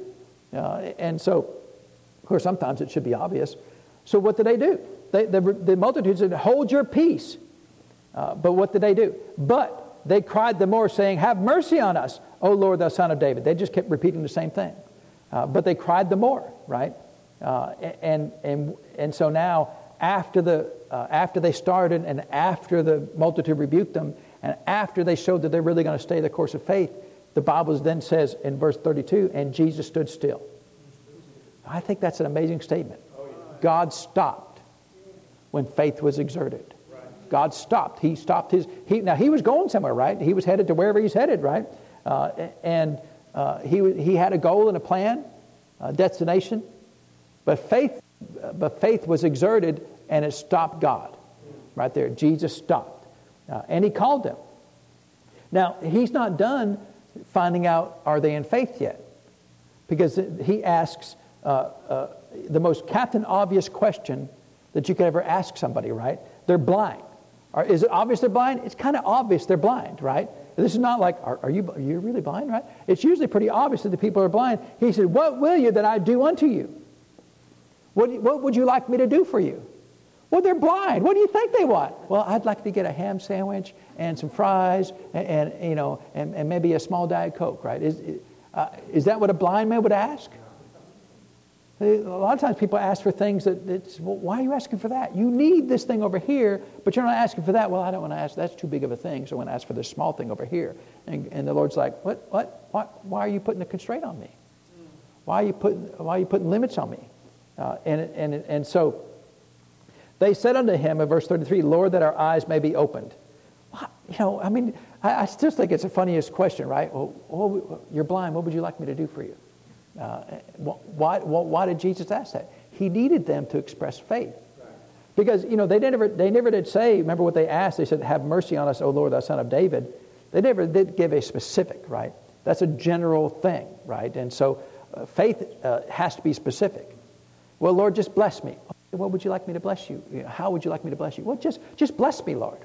B: Uh, and so, of course, sometimes it should be obvious. So, what did they do? They, the, the multitude said, Hold your peace. Uh, but what did they do? But they cried the more, saying, Have mercy on us, O Lord, thou Son of David. They just kept repeating the same thing. Uh, but they cried the more, right? Uh, and, and, and so now, after the uh, after they started and after the multitude rebuked them and after they showed that they're really going to stay the course of faith, the Bible then says in verse 32, and Jesus stood still. I think that's an amazing statement. God stopped when faith was exerted. God stopped. He stopped his. He, now he was going somewhere, right? He was headed to wherever he's headed, right? Uh, and uh, he he had a goal and a plan, a destination, but faith, but faith was exerted and it stopped God. Right there, Jesus stopped. Uh, and he called them. Now, he's not done finding out are they in faith yet, because he asks uh, uh, the most captain obvious question that you could ever ask somebody, right? They're blind. Or is it obvious they're blind? It's kind of obvious they're blind, right? This is not like, are, are, you, are you really blind, right? It's usually pretty obvious that the people are blind. He said, What will you that I do unto you? What, what would you like me to do for you? Well, they're blind. What do you think they want? Well, I'd like to get a ham sandwich and some fries and, and you know, and, and, maybe a small Diet Coke, right? Is, uh, is that what a blind man would ask? A lot of times people ask for things that it's, well, why are you asking for that? You need this thing over here, but you're not asking for that. Well, I don't want to ask. That's too big of a thing, so i want to ask for this small thing over here. And, and the Lord's like, what, what, what, why are you putting a constraint on me? Why are you putting, why are you putting limits on me? Uh, and, and, and so they said unto him in verse 33, Lord, that our eyes may be opened. you know, I mean, I, I still think it's the funniest question, right? Well, oh, you're blind. What would you like me to do for you? Uh, why, why did Jesus ask that? He needed them to express faith. Because, you know, they never, they never did say, remember what they asked? They said, Have mercy on us, O Lord, thou son of David. They never did give a specific, right? That's a general thing, right? And so uh, faith uh, has to be specific. Well, Lord, just bless me what would you like me to bless you? How would you like me to bless you? Well, just, just bless me, Lord.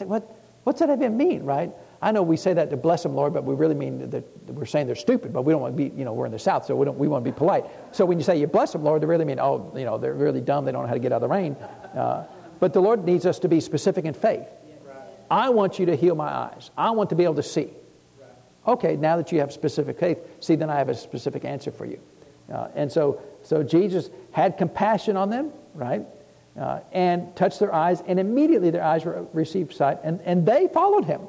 B: What, what's that even mean, right? I know we say that to bless them, Lord, but we really mean that we're saying they're stupid, but we don't want to be, you know, we're in the South, so we, don't, we want to be polite. So when you say you bless them, Lord, they really mean, oh, you know, they're really dumb, they don't know how to get out of the rain. Uh, but the Lord needs us to be specific in faith. I want you to heal my eyes. I want to be able to see. Okay, now that you have specific faith, see, then I have a specific answer for you. Uh, and so so Jesus had compassion on them, right? Uh, and touched their eyes, and immediately their eyes were, received sight, and, and they followed him,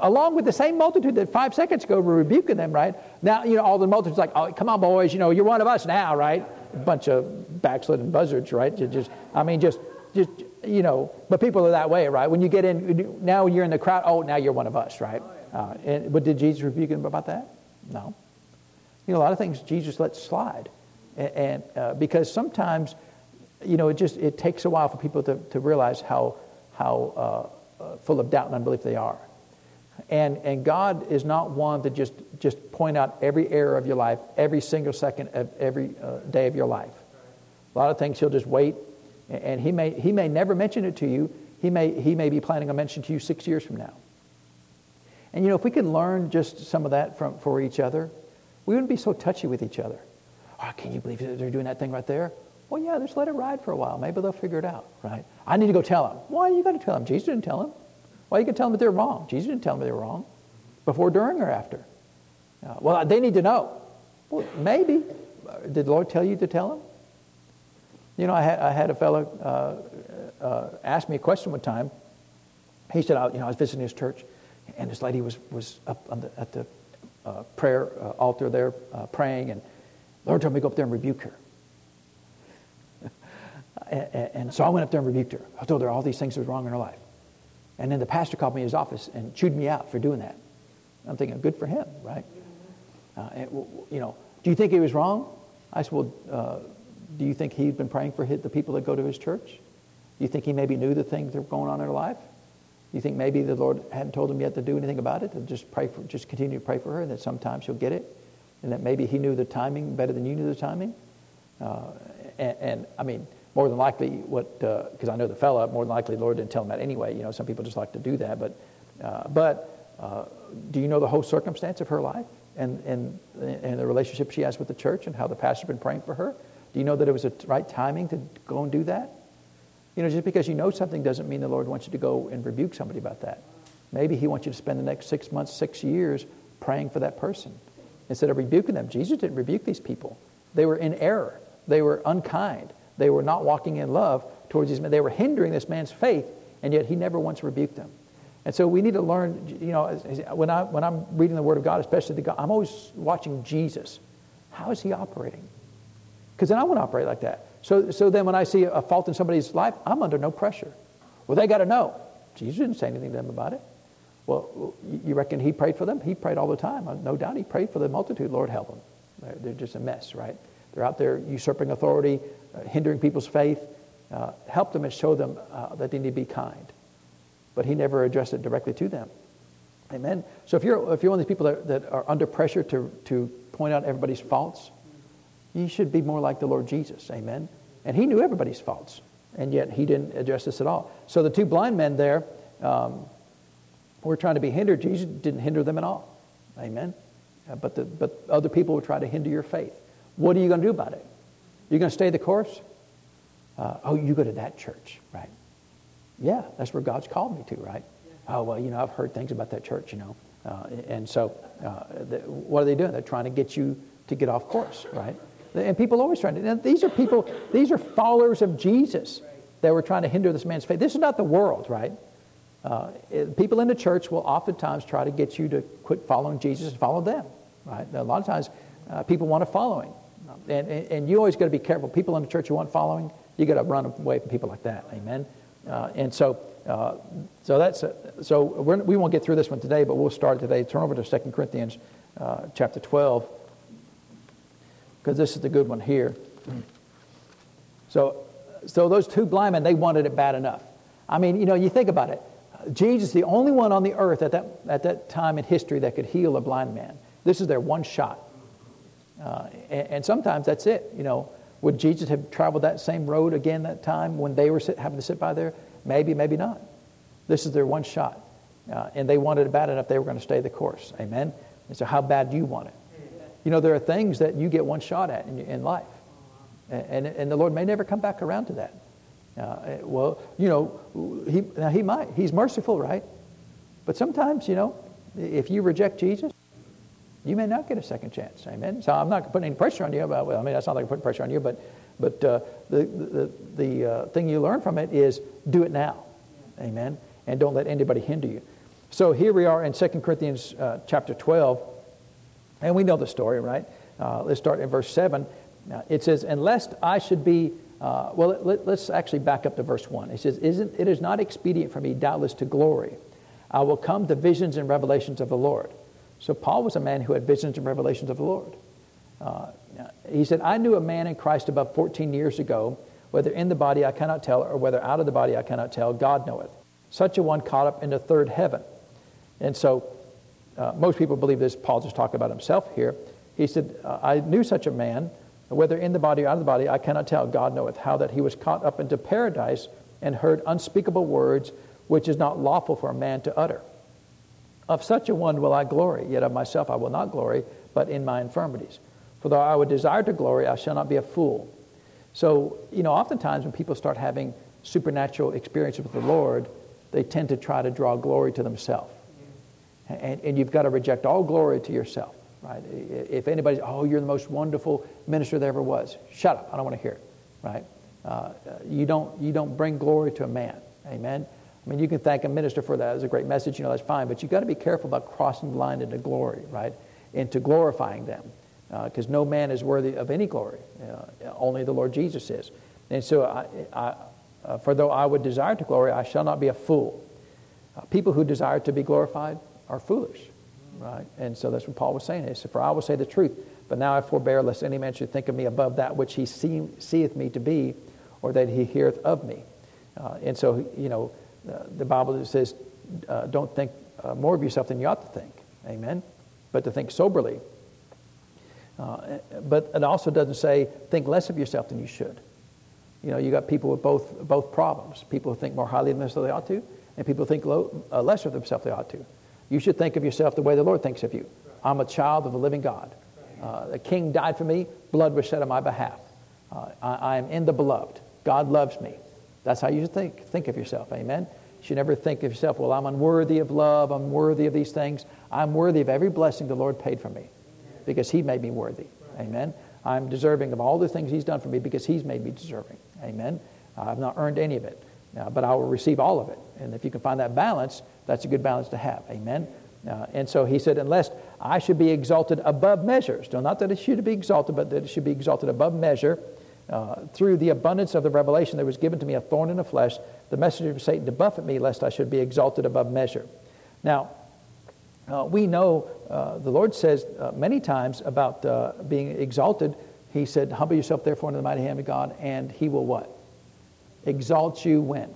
B: along with the same multitude that five seconds ago were rebuking them, right? Now, you know, all the multitudes like, oh, come on, boys, you know, you're one of us now, right? A bunch of backslidden buzzards, right? You just, I mean, just, just, you know, but people are that way, right? When you get in, now you're in the crowd, oh, now you're one of us, right? Uh, and, but did Jesus rebuke them about that? No. You know, a lot of things Jesus lets slide and, and uh, because sometimes, you know, it just it takes a while for people to, to realize how how uh, uh, full of doubt and unbelief they are, and and God is not one to just just point out every error of your life, every single second of every uh, day of your life. A lot of things He'll just wait, and He may He may never mention it to you. He may He may be planning on mentioning to you six years from now. And you know, if we could learn just some of that from for each other, we wouldn't be so touchy with each other oh, can you believe they're doing that thing right there? Well, yeah, just let it ride for a while. Maybe they'll figure it out, right? I need to go tell them. Why you got to tell them? Jesus didn't tell them. Why you can tell them that they're wrong? Jesus didn't tell them they were wrong. Before, during, or after? Uh, well, uh, they need to know. Well, maybe. Uh, did the Lord tell you to tell them? You know, I had, I had a fellow uh, uh, uh, ask me a question one time. He said, I, you know, I was visiting his church, and this lady was, was up the, at the prayer altar there praying, and Lord told me to go up there and rebuke her. [LAUGHS] and, so I went up there and rebuked her. I told her all these things were wrong in her life. And then the pastor called me in his office and chewed me out for doing that. I'm thinking, good for him, right? Uh, you know, do you think he was wrong? I said, well, uh, do you think he'd been praying for his, the people that go to his church? Do you think he maybe knew the things that were going on in her life? Do you think maybe the Lord hadn't told him yet to do anything about it? To just pray for, just continue to pray for her, and that sometimes she'll get it and that maybe he knew the timing better than you knew the timing. Uh, and, and, I mean, more than likely, what because uh, I know the fella, more than likely, the Lord didn't tell him that anyway. You know, some people just like to do that. But, uh, but uh, do you know the whole circumstance of her life and and and the relationship she has with the church and how the pastor's been praying for her? Do you know that it was the right timing to go and do that? You know, just because you know something doesn't mean the Lord wants you to go and rebuke somebody about that. Maybe He wants you to spend the next six months, six years praying for that person instead of rebuking them. Jesus didn't rebuke these people. They were in error. They were unkind. They were not walking in love towards these men. They were hindering this man's faith, and yet he never once rebuked them. And so we need to learn, you know, when, I, when I'm reading the Word of God, especially the God, I'm always watching Jesus. How is he operating? Because then I want to operate like that. So, so then when I see a fault in somebody's life, I'm under no pressure. Well, they got to know. Jesus didn't say anything to them about it. Well, you reckon he prayed for them? He prayed all the time. Uh, no doubt he prayed for the multitude. Lord, help them. They're, just a mess, right? They're out there usurping authority, uh, hindering people's faith. Uh, help them and show them uh, that they need to be kind. But he never addressed it directly to them. Amen. So if you're, if you're one of these people that, that are under pressure to, to point out everybody's faults, you should be more like the Lord Jesus. Amen. And he knew everybody's faults, and yet he didn't address this at all. So the two blind men there, um, were trying to be hindered, Jesus didn't hinder them at all. Amen. Uh, but, the, but other people will try to hinder your faith. What are you going to do about it? You're going to stay the course? Uh, oh, you go to that church, right? Yeah, that's where God's called me to, right? Yeah. Oh, well, you know, I've heard things about that church, you know. Uh, and so, uh, the, what are they doing? They're trying to get you to get off course, right? And people always trying to. Now, these are people, these are followers of Jesus that were trying to hinder this man's faith. This is not the world, right? Uh, people in the church will oftentimes try to get you to quit following Jesus and follow them. Right? A lot of times, uh, people want a following, and, and, and you always got to be careful. People in the church who want following, you got to run away from people like that. Amen. Uh, and so, uh, so that's uh, so we won't get through this one today, but we'll start today. Turn over to 2 Corinthians uh, chapter twelve, because this is the good one here. So, so those two blind men, they wanted it bad enough. I mean, you know, you think about it. Jesus, the only one on the earth at that, at that time in history that could heal a blind man. This is their one shot. Uh, and, and, sometimes that's it. You know, would Jesus have traveled that same road again that time when they were sit, having to sit by there? Maybe, maybe not. This is their one shot. Uh, and they wanted it bad enough they were going to stay the course. Amen? And so, how bad do you want it? You know, there are things that you get one shot at in, in life. And, and, and the Lord may never come back around to that. Uh, eh, well, you know, he, now he might. He's merciful, right? But sometimes, you know, if you reject Jesus, you may not get a second chance. Amen. So I'm not putting any pressure on you. About, well, I mean, that's not like I'm putting pressure on you, but but uh, the the, the uh, thing you learn from it is do it now. Amen. And don't let anybody hinder you. So here we are in 2 Corinthians uh, chapter 12, and we know the story, right? Uh, let's start in verse 7. it says, And lest I should be uh, well, let, us actually back up to verse 1. It says, Isn't, It is not expedient for me, doubtless, to glory. I will come to visions and revelations of the Lord. So Paul was a man who had visions and revelations of the Lord. Uh, he said, I knew a man in Christ above 14 years ago, whether in the body I cannot tell, or whether out of the body I cannot tell, God knoweth. Such a one caught up into third heaven. And so uh, most people believe this. Paul just talked about himself here. He said, uh, I knew such a man whether in the body or out of the body, I cannot tell. God knoweth how that he was caught up into paradise and heard unspeakable words which is not lawful for a man to utter. Of such a one will I glory, yet of myself I will not glory, but in my infirmities. For though I would desire to glory, I shall not be a fool. So, you know, oftentimes when people start having supernatural experiences with the Lord, they tend to try to draw glory to themselves. And, and you've got to reject all glory to yourself right? If anybody, oh, you're the most wonderful minister there ever was, shut up. I don't want to hear it, right? Uh, you, don't, you don't bring glory to a man, amen? I mean, you can thank a minister for that. It was a great message, you know, that's fine, but you've got to be careful about crossing the line into glory, right? Into glorifying them, because uh, no man is worthy of any glory. Uh, only the Lord Jesus is. And so, I, I, uh, for though I would desire to glory, I shall not be a fool. Uh, people who desire to be glorified are foolish right? And so that's what Paul was saying. He said, For I will say the truth, but now I forbear, lest any man should think of me above that which he see, seeth me to be, or that he heareth of me. Uh, and so, you know, uh, the Bible says, uh, Don't think uh, more of yourself than you ought to think. Amen? But to think soberly. Uh, but it also doesn't say, Think less of yourself than you should. You know, you got people with both, both problems people who think more highly of themselves than they ought to, and people who think low, uh, less of themselves than they ought to. You should think of yourself the way the Lord thinks of you. I'm a child of the living God. Uh, the king died for me, blood was shed on my behalf. Uh, I, I, am in the beloved. God loves me. That's how you should think, think of yourself. Amen. You should never think of yourself, well, I'm unworthy of love, I'm worthy of these things. I'm worthy of every blessing the Lord paid for me because He made me worthy. Amen. I'm deserving of all the things He's done for me because He's made me deserving. Amen. I've not earned any of it uh, but I will receive all of it. And if you can find that balance, that's a good balance to have. Amen. Uh, and so he said, Unless I should be exalted above measure. Still, not that it should be exalted, but that it should be exalted above measure uh, through the abundance of the revelation that was given to me a thorn in the flesh, the messenger of Satan to buffet me, lest I should be exalted above measure. Now, uh, we know uh, the Lord says uh, many times about uh, being exalted. He said, Humble yourself, therefore, in the mighty hand of God, and he will what? exalts you when?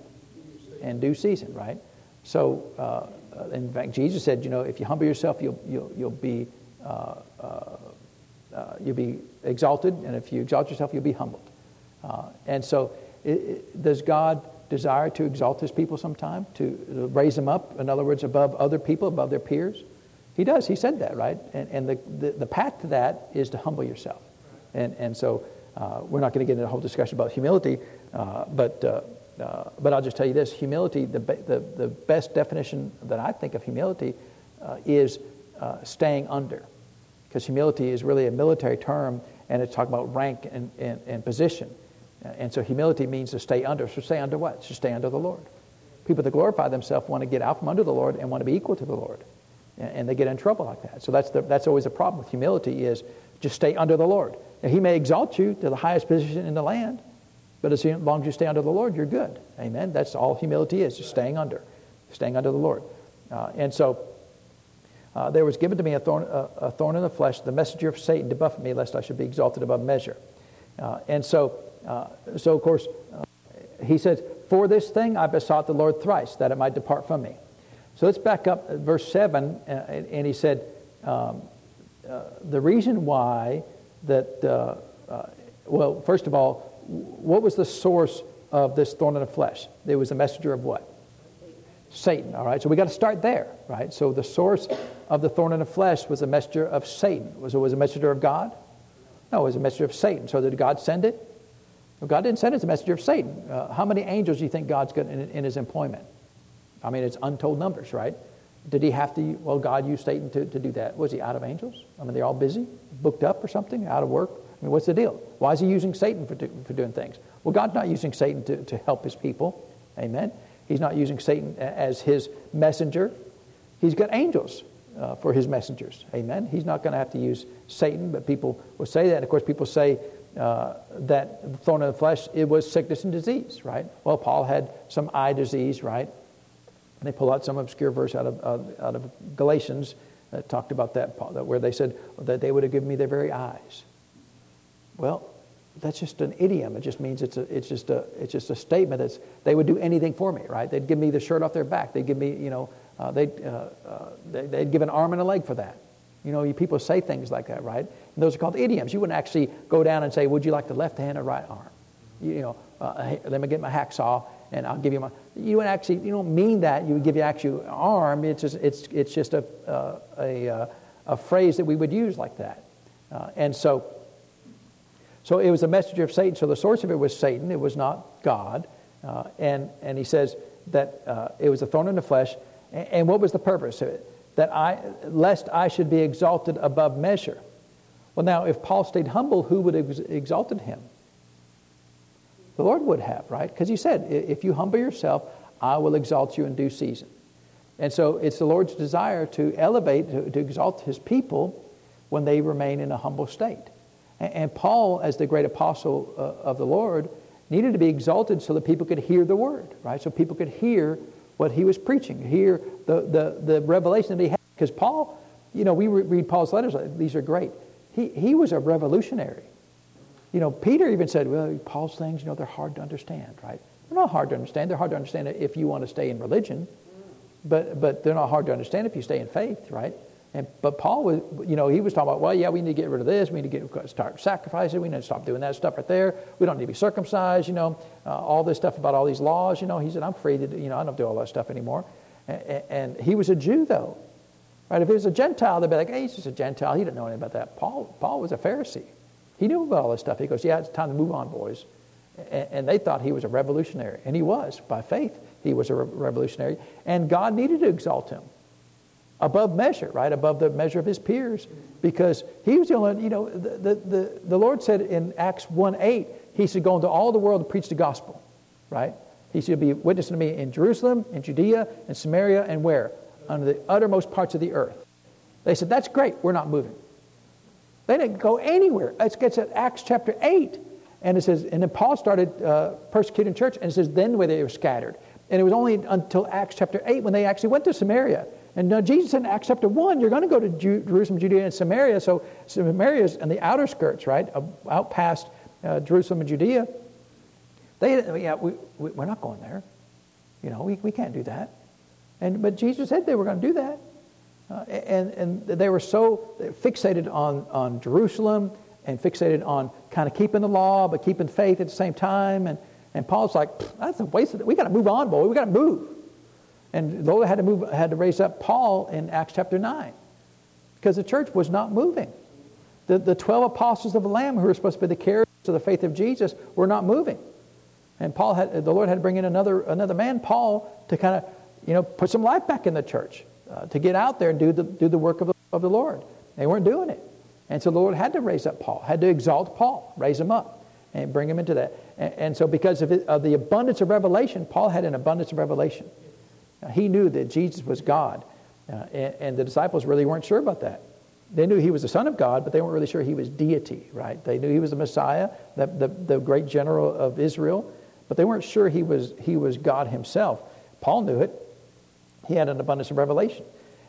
B: In due season, right? So, uh, in fact, Jesus said, you know, if you humble yourself, you'll, you'll, you'll be. Uh, uh, uh you'll be exalted, and if you exalt yourself, you'll be humbled. Uh, and so, it, it, does God desire to exalt his people sometime, to raise them up, in other words, above other people, above their peers? He does. He said that, right? And, and the, the, the path to that is to humble yourself. And, and so uh, we're not going to get into a whole discussion about humility, uh, but, uh, uh, but I'll just tell you this humility, the, the, the best definition that I think of humility uh, is uh, staying under. Because humility is really a military term, and it's talking about rank and, and, and position. And so humility means to stay under. So stay under what? To stay under the Lord. People that glorify themselves want to get out from under the Lord and want to be equal to the Lord. And, and they get in trouble like that. So that's, the, that's always a problem with humility is just stay under the Lord. Now, he may exalt you to the highest position in the land, but as long as you stay under the Lord, you're good. Amen. That's all humility is, just staying under, staying under the Lord. Uh, and so uh, there was given to me a thorn, a thorn in the flesh, the messenger of Satan to buffet me, lest I should be exalted above measure. Uh, and so, uh, so of course, uh, he says, For this thing I besought the Lord thrice, that it might depart from me. So let's back up verse 7, and, and he said, um, The reason why that, well, first of all, what was the source of this thorn in the flesh? It was a messenger of what? Satan, all right? So we got to start there, right? So the source of the thorn in the flesh was a messenger of Satan. Was it was a messenger of God? No, it was a messenger of Satan. So did God send it? Well, God didn't send it as a messenger of Satan. Uh, how many angels do you think God's got in, in his employment? I mean, it's untold numbers, right? Did he have to, well, God used Satan to, to do that? Was he out of angels? I mean, they're all busy, booked up or something, out of work? mean, what's the deal? Why is he using Satan for, do, for doing things? Well, God's not using Satan to, to help his people. Amen. He's not using Satan as his messenger. He's got angels uh, for his messengers. Amen. He's not going to have to use Satan, but people will say that. And of course, people say uh, that the thorn of the flesh, it was sickness and disease, right? Well, Paul had some eye disease, right? And they pull out some obscure verse out of, uh, out of Galatians that talked about that, where they said that they would have given me their very eyes. Well, that's just an idiom. It just means it's, a, it's, just, a, it's just a statement. that they would do anything for me, right? They'd give me the shirt off their back. They'd give me, you know, uh, they'd, uh, uh, they'd give an arm and a leg for that. You know, you people say things like that, right? And those are called idioms. You wouldn't actually go down and say, would you like the left hand or right arm? You, you know, uh, hey, let me get my hacksaw and I'll give you my. You wouldn't actually, you don't mean that. You would give you actually an arm. It's just, it's, it's just a, uh, a, uh, a, phrase that we would use like that. and so, so it was a messenger of Satan. So the source of it was Satan, it was not God. Uh, and, and he says that uh, it was a thorn in the flesh. And, and what was the purpose of it? That I, lest I should be exalted above measure. Well, now, if Paul stayed humble, who would have exalted him? The Lord would have, right? Because he said, if you humble yourself, I will exalt you in due season. And so it's the Lord's desire to elevate, to, to exalt his people when they remain in a humble state. And Paul, as the great apostle uh, of the Lord, needed to be exalted so that people could hear the word, right? So people could hear what he was preaching, hear the, the, the revelation that he had. Because Paul, you know, we read Paul's letters, these are great. He, he was a revolutionary. You know, Peter even said, well, Paul's things, you know, they're hard to understand, right? They're not hard to understand. They're hard to understand if you want to stay in religion, but, but they're not hard to understand if you stay in faith, right? And, but Paul was, you know, he was talking about, well, yeah, we need to get rid of this. We need to get, start sacrificing. We need to stop doing that stuff right there. We don't need to be circumcised, you know, uh, all this stuff about all these laws, you know. He said, I'm free to, do, you know, I don't do all that stuff anymore. And, and, he was a Jew, though. Right? If he was a Gentile, they'd be like, hey, he's just a Gentile. He didn't know anything about that. Paul, Paul was a Pharisee. He knew about all this stuff. He goes, yeah, it's time to move on, boys. And, and they thought he was a revolutionary. And he was. By faith, he was a re- revolutionary. And God needed to exalt him above measure, right? Above the measure of his peers. Because he was the only, you know, the, the, the, the Lord said in Acts 1 8, he said, Go into all the world to preach the gospel, right? He should be witnessing to me in Jerusalem, in Judea, in Samaria, and where? Under the uttermost parts of the earth. They said, That's great, we're not moving. They didn't go anywhere. It gets at Acts chapter 8. And it says, and then Paul started uh, persecuting church, and it says, then where they were scattered. And it was only until Acts chapter 8 when they actually went to Samaria. And now Jesus in Acts chapter 1, you're going to go to Ju- Jerusalem, Judea, and Samaria. So Samaria is in the outer skirts, right? Out past uh, Jerusalem and Judea. They, yeah, we, we, we're not going there. You know, we, we can't do that. And, but Jesus said they were going to do that. Uh, and, and they were so fixated on, on Jerusalem and fixated on kind of keeping the law, but keeping faith at the same time. And, and Paul's like, that's a waste of it. We got to move on, boy. We got to move. And Lola had to move, had to raise up Paul in Acts chapter 9 because the church was not moving. The, the 12 apostles of the Lamb, who were supposed to be the carriers of the faith of Jesus, were not moving. And Paul had, the Lord had to bring in another, another man, Paul, to kind of, you know, put some life back in the church, uh, to get out there and do the, do the work of the, of the Lord. They weren't doing it. And so the Lord had to raise up Paul, had to exalt Paul, raise him up, and bring him into that. And, and so, because of, it, of the abundance of revelation, Paul had an abundance of revelation. He knew that Jesus was God, uh, and, and, the disciples really weren't sure about that. They knew he was the Son of God, but they weren't really sure he was deity, right? They knew he was the Messiah, the, the, the great general of Israel, but they weren't sure he was, he was God himself. Paul knew it. He had an abundance of revelation.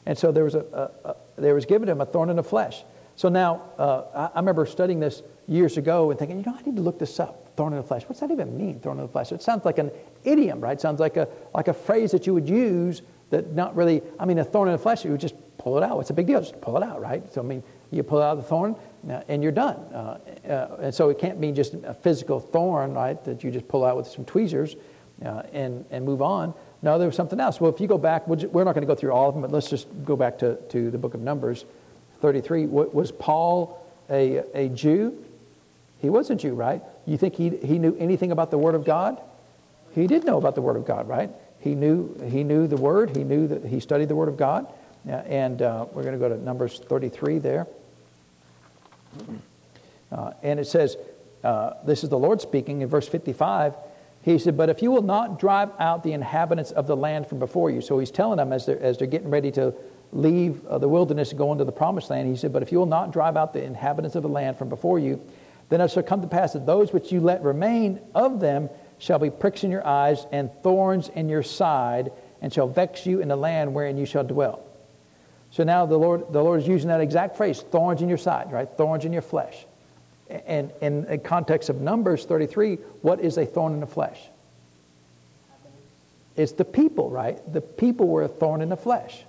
B: And so there was, a, a, a there was given him a thorn in the flesh. So now, uh, I, I remember studying this years ago and thinking, you know, I need to look this up. Thorn in the flesh. What's that even mean, Thorn in the flesh? It sounds like an idiom, right? It sounds like a, like a phrase that you would use that not really, I mean, a thorn in the flesh, you would just pull it out. It's a big deal? Just pull it out, right? So, I mean, you pull out the thorn and you're done. Uh, uh, and so it can't be just a physical thorn, right, that you just pull out with some tweezers uh, and, and move on. No, there was something else. Well, if you go back, we are not going to go through all of them, but let's just go back to, to the book of Numbers 33. was Paul a, a Jew? He was a Jew, right? You think he, he knew anything about the Word of God? He did know about the Word of God, right? He knew, he knew the Word. He knew that he studied the Word of God. Uh, and uh, we're going to go to Numbers 33 there. Uh, and it says, uh, this is the Lord speaking in verse 55. He said, But if you will not drive out the inhabitants of the land from before you. So he's telling them as they're, as they're getting ready to leave uh, the wilderness and go into the promised land, he said, But if you will not drive out the inhabitants of the land from before you, then it shall come to pass that those which you let remain of them shall be pricks in your eyes and thorns in your side, and shall vex you in the land wherein you shall dwell. So now the Lord, the Lord is using that exact phrase, thorns in your side, right? Thorns in your flesh. And in the context of Numbers 33, what is a thorn in the flesh? It's the people, right? The people were a thorn in the flesh.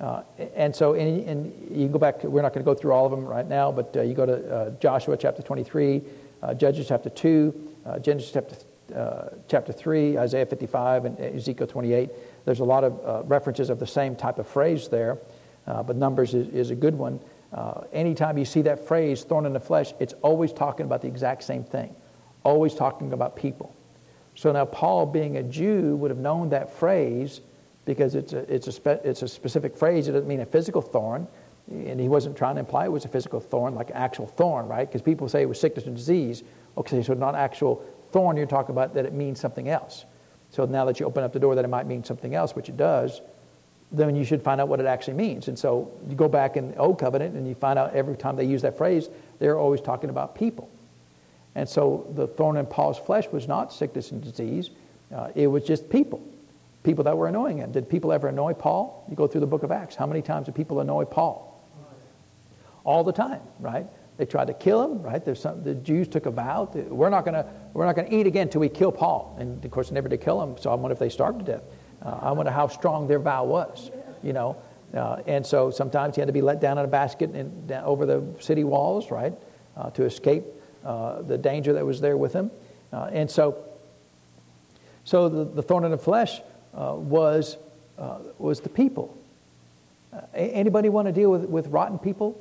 B: Uh, and so, and, and, you go back, we're not going to go through all of them right now, but uh, you go to uh, Joshua chapter 23, uh, Judges chapter 2, uh, Genesis chapter, uh, chapter 3, Isaiah 55, and Ezekiel 28. There's a lot of references of the same type of phrase there, but Numbers is, is, a good one. anytime you see that phrase, "thrown in the flesh, it's always talking about the exact same thing, always talking about people. So now, Paul, being a Jew, would have known that phrase because it's a, it's a, spe- it's a specific phrase. It doesn't mean a physical thorn. And he wasn't trying to imply it was a physical thorn, like an actual thorn, right? Because people say it was sickness and disease. Okay, so not actual thorn, you're talking about that it means something else. So now that you open up the door that it might mean something else, which it does, then you should find out what it actually means. And so you go back in the Old Covenant and you find out every time they use that phrase, they're always talking about people. And so the thorn in Paul's flesh was not sickness and disease, uh, it was just people people that were annoying him. Did people ever annoy Paul? You go through the book of Acts. How many times did people annoy Paul? All the time, right? They tried to kill him, right? There's some, the Jews took a vow. We're not going to we're not going to eat again until we kill Paul. And of course, they never did kill him. So I wonder if they starved to death. Uh, I wonder how strong their vow was, you know. Uh, and so sometimes he had to be let down in a basket down, over the city walls, right, uh, to escape uh, the danger that was there with him. Uh, and so, so the, the thorn in the flesh uh, was, uh, was the people. Uh, anybody want to deal with, with rotten people?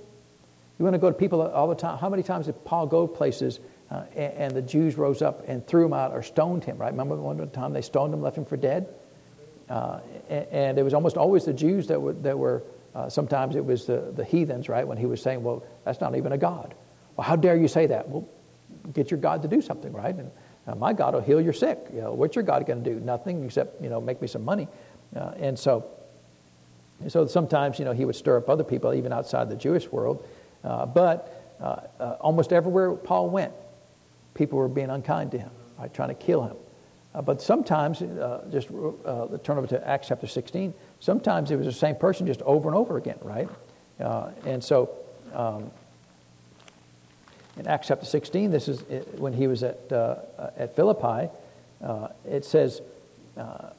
B: You want to go to people all the time. How many times did Paul go places uh, and, and, the Jews rose up and threw him out or stoned him, right? Remember one time they stoned him, left him for dead? Uh, and, it was almost always the Jews that were, that were uh, sometimes it was the, the heathens, right? When he was saying, well, that's not even a God. Well, how dare you say that? Well, get your God to do something, right? And uh, my God will heal your sick. You know, what's your God going to do? Nothing except, you know, make me some money. Uh, and so, so sometimes, you know, he would stir up other people, even outside the Jewish world. Uh, but uh, uh, almost everywhere Paul went, people were being unkind to him, right, trying to kill him. Uh, but sometimes, just turn over to Acts chapter 16, sometimes it was the same person just over and over again, right? and so, um, in Acts chapter 16, this is eh, when he was at, uh, at Philippi, uh, it says uh,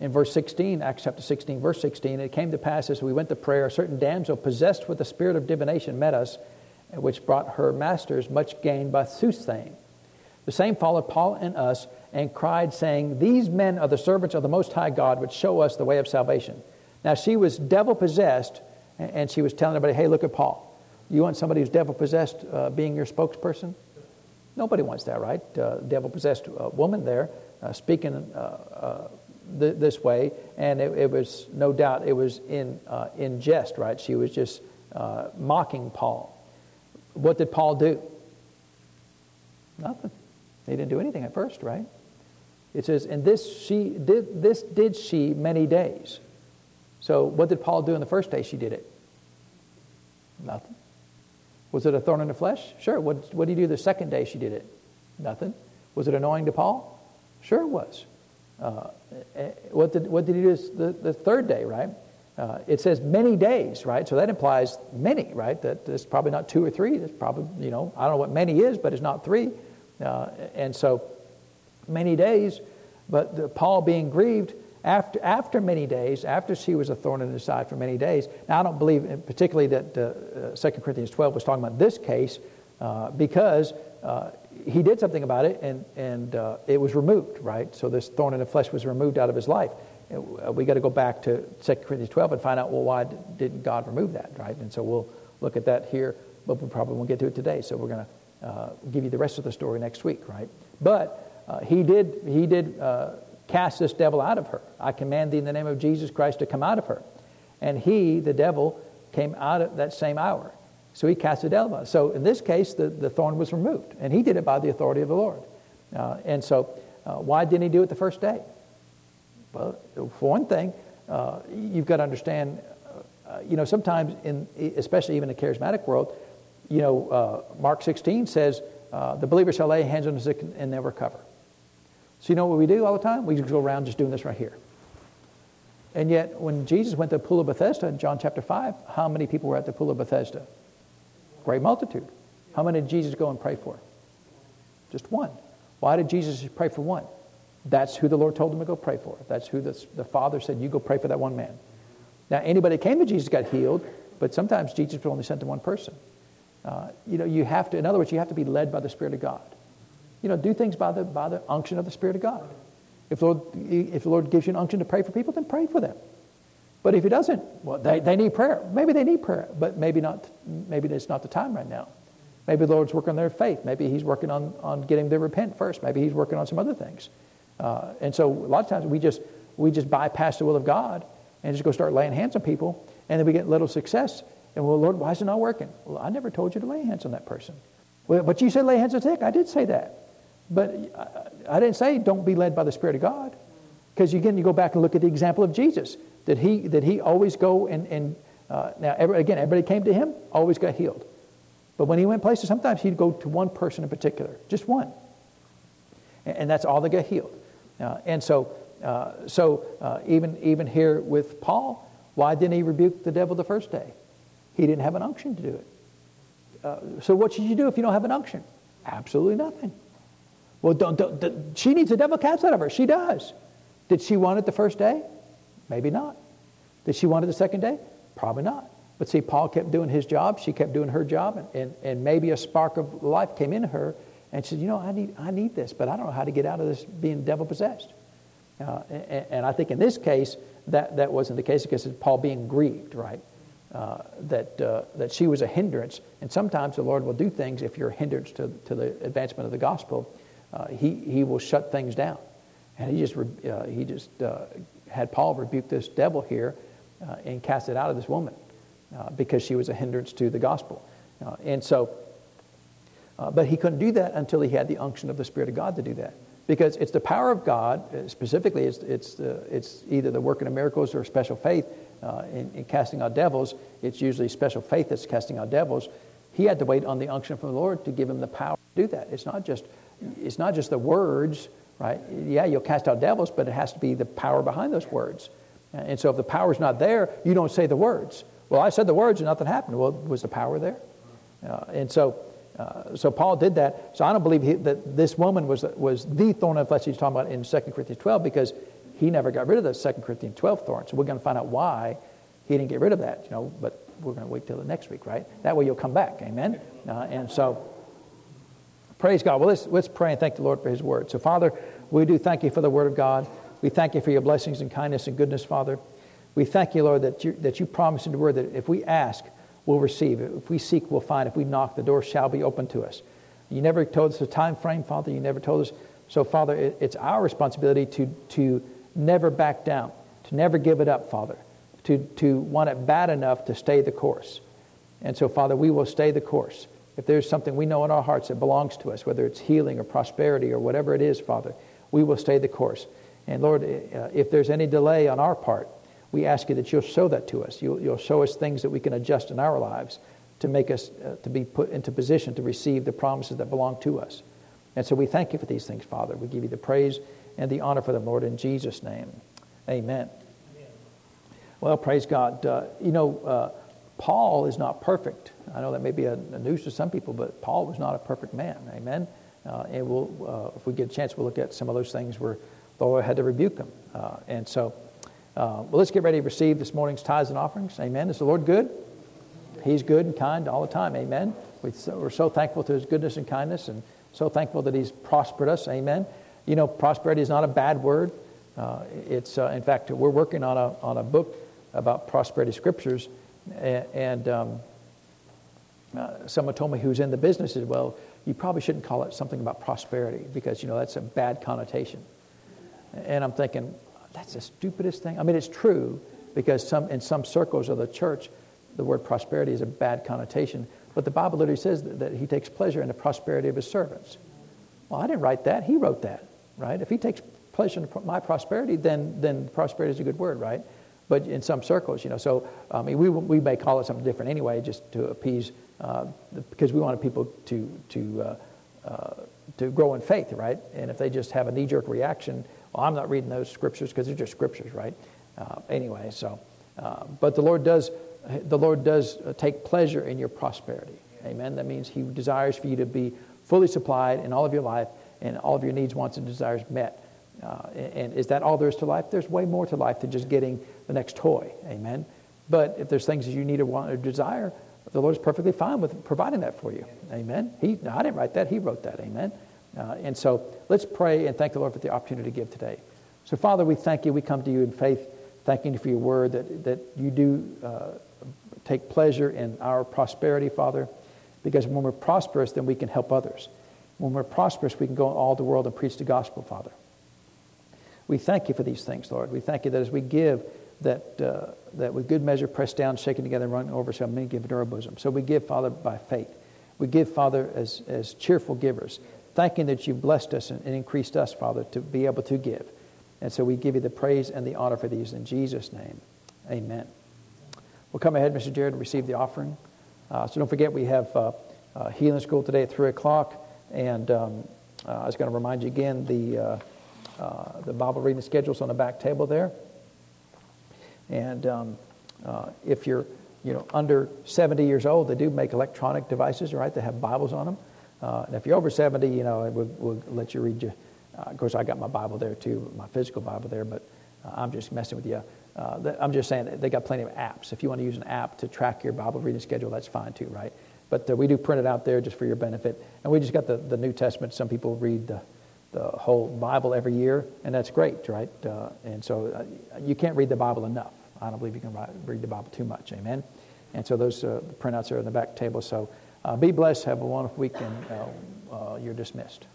B: in verse 16, Acts chapter 16, verse 16, it came to pass as we went to prayer, a certain damsel possessed with the spirit of divination met us, which brought her masters much gain by soothsaying. The same followed Paul and us and cried, saying, These men are the servants of the Most High God, which show us the way of salvation. Now she was devil possessed, and she was telling everybody, Hey, look at Paul. You want somebody who's devil possessed uh, being your spokesperson? Nobody wants that, right? Uh, devil possessed uh, woman there uh, speaking uh, uh, th- this way, and it, it, was no doubt it was in in jest, right? She was just mocking Paul. What did Paul do? Nothing. He didn't do anything at first, right? It says, and this she did this did she many days. So what did Paul do on the first day she did it? Nothing. Was it a thorn in the flesh? Sure. What, what did he do the second day she did it? Nothing. Was it annoying to Paul? Sure, it was. Uh, eh, eh, what, did, what did he do the, the third day, right? Uh, it says many days, right? So that implies many, right? That it's probably not two or three. It's probably, you know, I don't know what many is, but it's not three. Uh, and so many days, but the, Paul being grieved after, after many days, after she was a thorn in his side for many days, now I don't believe uh, particularly that uh, 2 uh, Corinthians 12 was talking about this case uh, because uh, he did something about it and, and uh, it was removed, right? So this thorn in the flesh was removed out of his life. Uh, we got to go back to 2 Corinthians 12 and find out, well, why didn't God remove that, right? And so we'll look at that here, but we probably won't get to it today. So we're going to give you the rest of the story next week, right? But he did, he did Cast this devil out of her. I command thee in the name of Jesus Christ to come out of her. And he, the devil, came out at that same hour. So he cast the devil out. So in this case, the, the thorn was removed. And he did it by the authority of the Lord. Uh, and so, uh, why didn't he do it the first day? Well, for one thing, uh, you've got to understand, uh, uh, you know, sometimes, in, especially even in the charismatic world, you know, uh, Mark 16 says, the believer shall lay hands on the sick and they'll recover. So you know what we do all the time? We just go around just doing this right here. And yet, when Jesus went to the Pool of Bethesda in John chapter 5, how many people were at the Pool of Bethesda? Great multitude. How many did Jesus go and pray for? Just one. Why did Jesus pray for one? That's who the Lord told him to go pray for. That's who the, the Father said, You go pray for that one man. Now, anybody that came to Jesus got healed, but sometimes Jesus was only sent to one person. Uh, you know, you have to, in other words, you have to be led by the Spirit of God. You know, do things by the, by the unction of the Spirit of God. If the, Lord, if the Lord gives you an unction to pray for people, then pray for them. But if He doesn't, well, they, they need prayer. Maybe they need prayer, but maybe not. Maybe it's not the time right now. Maybe the Lord's working on their faith. Maybe He's working on, on getting them to repent first. Maybe He's working on some other things. Uh, and so a lot of times we just we just bypass the will of God and just go start laying hands on people, and then we get little success. And well, Lord, why is it not working? Well, I never told you to lay hands on that person. Well, but you said lay hands on the sick. I did say that. But I didn't say don't be led by the Spirit of God. Because again, you go back and look at the example of Jesus. Did he, did he always go and, and uh, now, every, again, everybody came to him, always got healed. But when he went places, sometimes he'd go to one person in particular, just one. And, and that's all that got healed. Uh, and so, uh, so uh, even, even here with Paul, why didn't he rebuke the devil the first day? He didn't have an unction to do it. Uh, so, what should you do if you don't have an unction? Absolutely nothing. Well, don't, don't, don't, she needs the devil cast out of her. She does. Did she want it the first day? Maybe not. Did she want it the second day? Probably not. But see, Paul kept doing his job. She kept doing her job. And, and, and maybe a spark of life came in her and she said, You know, I need, I need this, but I don't know how to get out of this being devil possessed. Uh, and, and, I think in this case, that, that wasn't the case because of Paul being grieved, right? Uh, that, uh, that she was a hindrance. And sometimes the Lord will do things if you're a hindrance to, to the advancement of the gospel uh, he, he will shut things down. And he just, uh, he just uh, had Paul rebuke this devil here uh, and cast it out of this woman uh, because she was a hindrance to the gospel. and so, but he couldn't do that until he had the unction of the Spirit of God to do that. Because it's the power of God, specifically, it's, it's, it's either the working of miracles or special faith in, in casting out devils. It's usually special faith that's casting out devils he had to wait on the unction from the Lord to give him the power to do that. It's not just it's not just the words, right? Yeah, you'll cast out devils, but it has to be the power behind those words. And so if the power's not there, you don't say the words. Well, I said the words and nothing happened. Well, was the power there? Uh, and so, uh, so Paul did that. So I don't believe he, that this woman was, was the thorn of flesh he's talking about in 2 Corinthians 12 because he never got rid of the 2 Corinthians 12 thorn. So we're going to find out why he didn't get rid of that, you know, but we're going to wait till the next week, right? That way you'll come back, amen? Uh, and so, Praise God. Well, let's, let's pray and thank the Lord for His word. So, Father, we do thank you for the word of God. We thank you for your blessings and kindness and goodness, Father. We thank you, Lord, that you, that you promised in the word that if we ask, we'll receive. If we seek, we'll find. If we knock, the door shall be open to us. You never told us the time frame, Father. You never told us. So, Father, it, it's our responsibility to, to never back down, to never give it up, Father, to, to want it bad enough to stay the course. And so, Father, we will stay the course. If there's something we know in our hearts that belongs to us, whether it's healing or prosperity or whatever it is, Father, we will stay the course. And Lord, eh, eh, if there's any delay on our part, we ask you that you'll show that to us. You'll, you'll show us things that we can adjust in our lives to make us uh, to be put into position to receive the promises that belong to us. And so we thank you for these things, Father. We give you the praise and the honor for them, Lord, in Jesus' name. Amen. Amen. Well, praise God. Uh, you know. Uh, Paul is not perfect. I know that may be a, a news to some people, but Paul was not a perfect man. Amen. Uh, and we'll, uh, if we get a chance, we'll look at some of those things where the Lord had to rebuke him. Uh, and so, uh, well, let's get ready to receive this morning's tithes and offerings. Amen. Is the Lord good? He's good and kind all the time. Amen. We so, we're so thankful to his goodness and kindness and so thankful that he's prospered us. Amen. You know, prosperity is not a bad word. Uh, it's, uh, in fact, we're working on a, on a book about prosperity scriptures and, um, uh, someone told me who's in the business said, well, you probably shouldn't call it something about prosperity because, you know, that's a bad connotation. And I'm thinking, that's the stupidest thing. I mean, it's true because some, in some circles of the church, the word prosperity is a bad connotation. But the Bible literally says that, that he takes pleasure in the prosperity of his servants. Well, I didn't write that. He wrote that, right? If he takes pleasure in my prosperity, then, then prosperity is a good word, right? but in some circles, you know. So I mean, we, we may call it something different anyway, just to appease, uh, because we wanted people to to uh, uh, to grow in faith, right? And if they just have a knee jerk reaction, well, I'm not reading those scriptures because they're just scriptures, right? Uh, anyway, so uh, but the Lord does the Lord does uh, take pleasure in your prosperity, amen. That means He desires for you to be fully supplied in all of your life and all of your needs, wants, and desires met. Uh, and is that all there is to life? There's way more to life than just getting the next toy. Amen. But if there's things that you need or want or desire, the Lord is perfectly fine with providing that for you. Amen. He, no, I didn't write that. He wrote that. Amen. Uh, and so let's pray and thank the Lord for the opportunity to give today. So, Father, we thank you. We come to you in faith, thanking you for your word that, that you do uh, take pleasure in our prosperity, Father, because when we're prosperous, then we can help others. When we're prosperous, we can go all the world and preach the gospel, Father. We thank you for these things, Lord. We thank you that as we give, that, uh, that with good measure pressed down, shaken together, and running over shall many give into our bosom. So we give, Father, by faith. We give, Father, as, as cheerful givers, thanking that you blessed us and, and increased us, Father, to be able to give. And so we give you the praise and the honor for these in Jesus' name. Amen. We'll come ahead, Mr. Jared, and receive the offering. Uh, so don't forget, we have uh, uh, healing school today at 3 o'clock. And um, uh, I was going to remind you again the uh, uh, the Bible reading schedules on the back table there. And um, uh, if you're you know, under 70 years old, they do make electronic devices, right? They have Bibles on them. Uh, and if you're over 70, you know, we'll, we'll let you read your. Uh, of course, I got my Bible there too, my physical Bible there, but uh, I'm just messing with you. I'm just saying they got plenty of apps. If you want to use an app to track your Bible reading schedule, that's fine too, right? But we do print it out there just for your benefit. And we just got the, the New Testament. Some people read the the whole Bible every year, and that's great, right? Uh, and so uh, you can't read the Bible enough. I don't believe you can read the Bible too much. Amen. And so those uh, printouts are on the back table. So uh, be blessed. Have a wonderful week, and you're dismissed.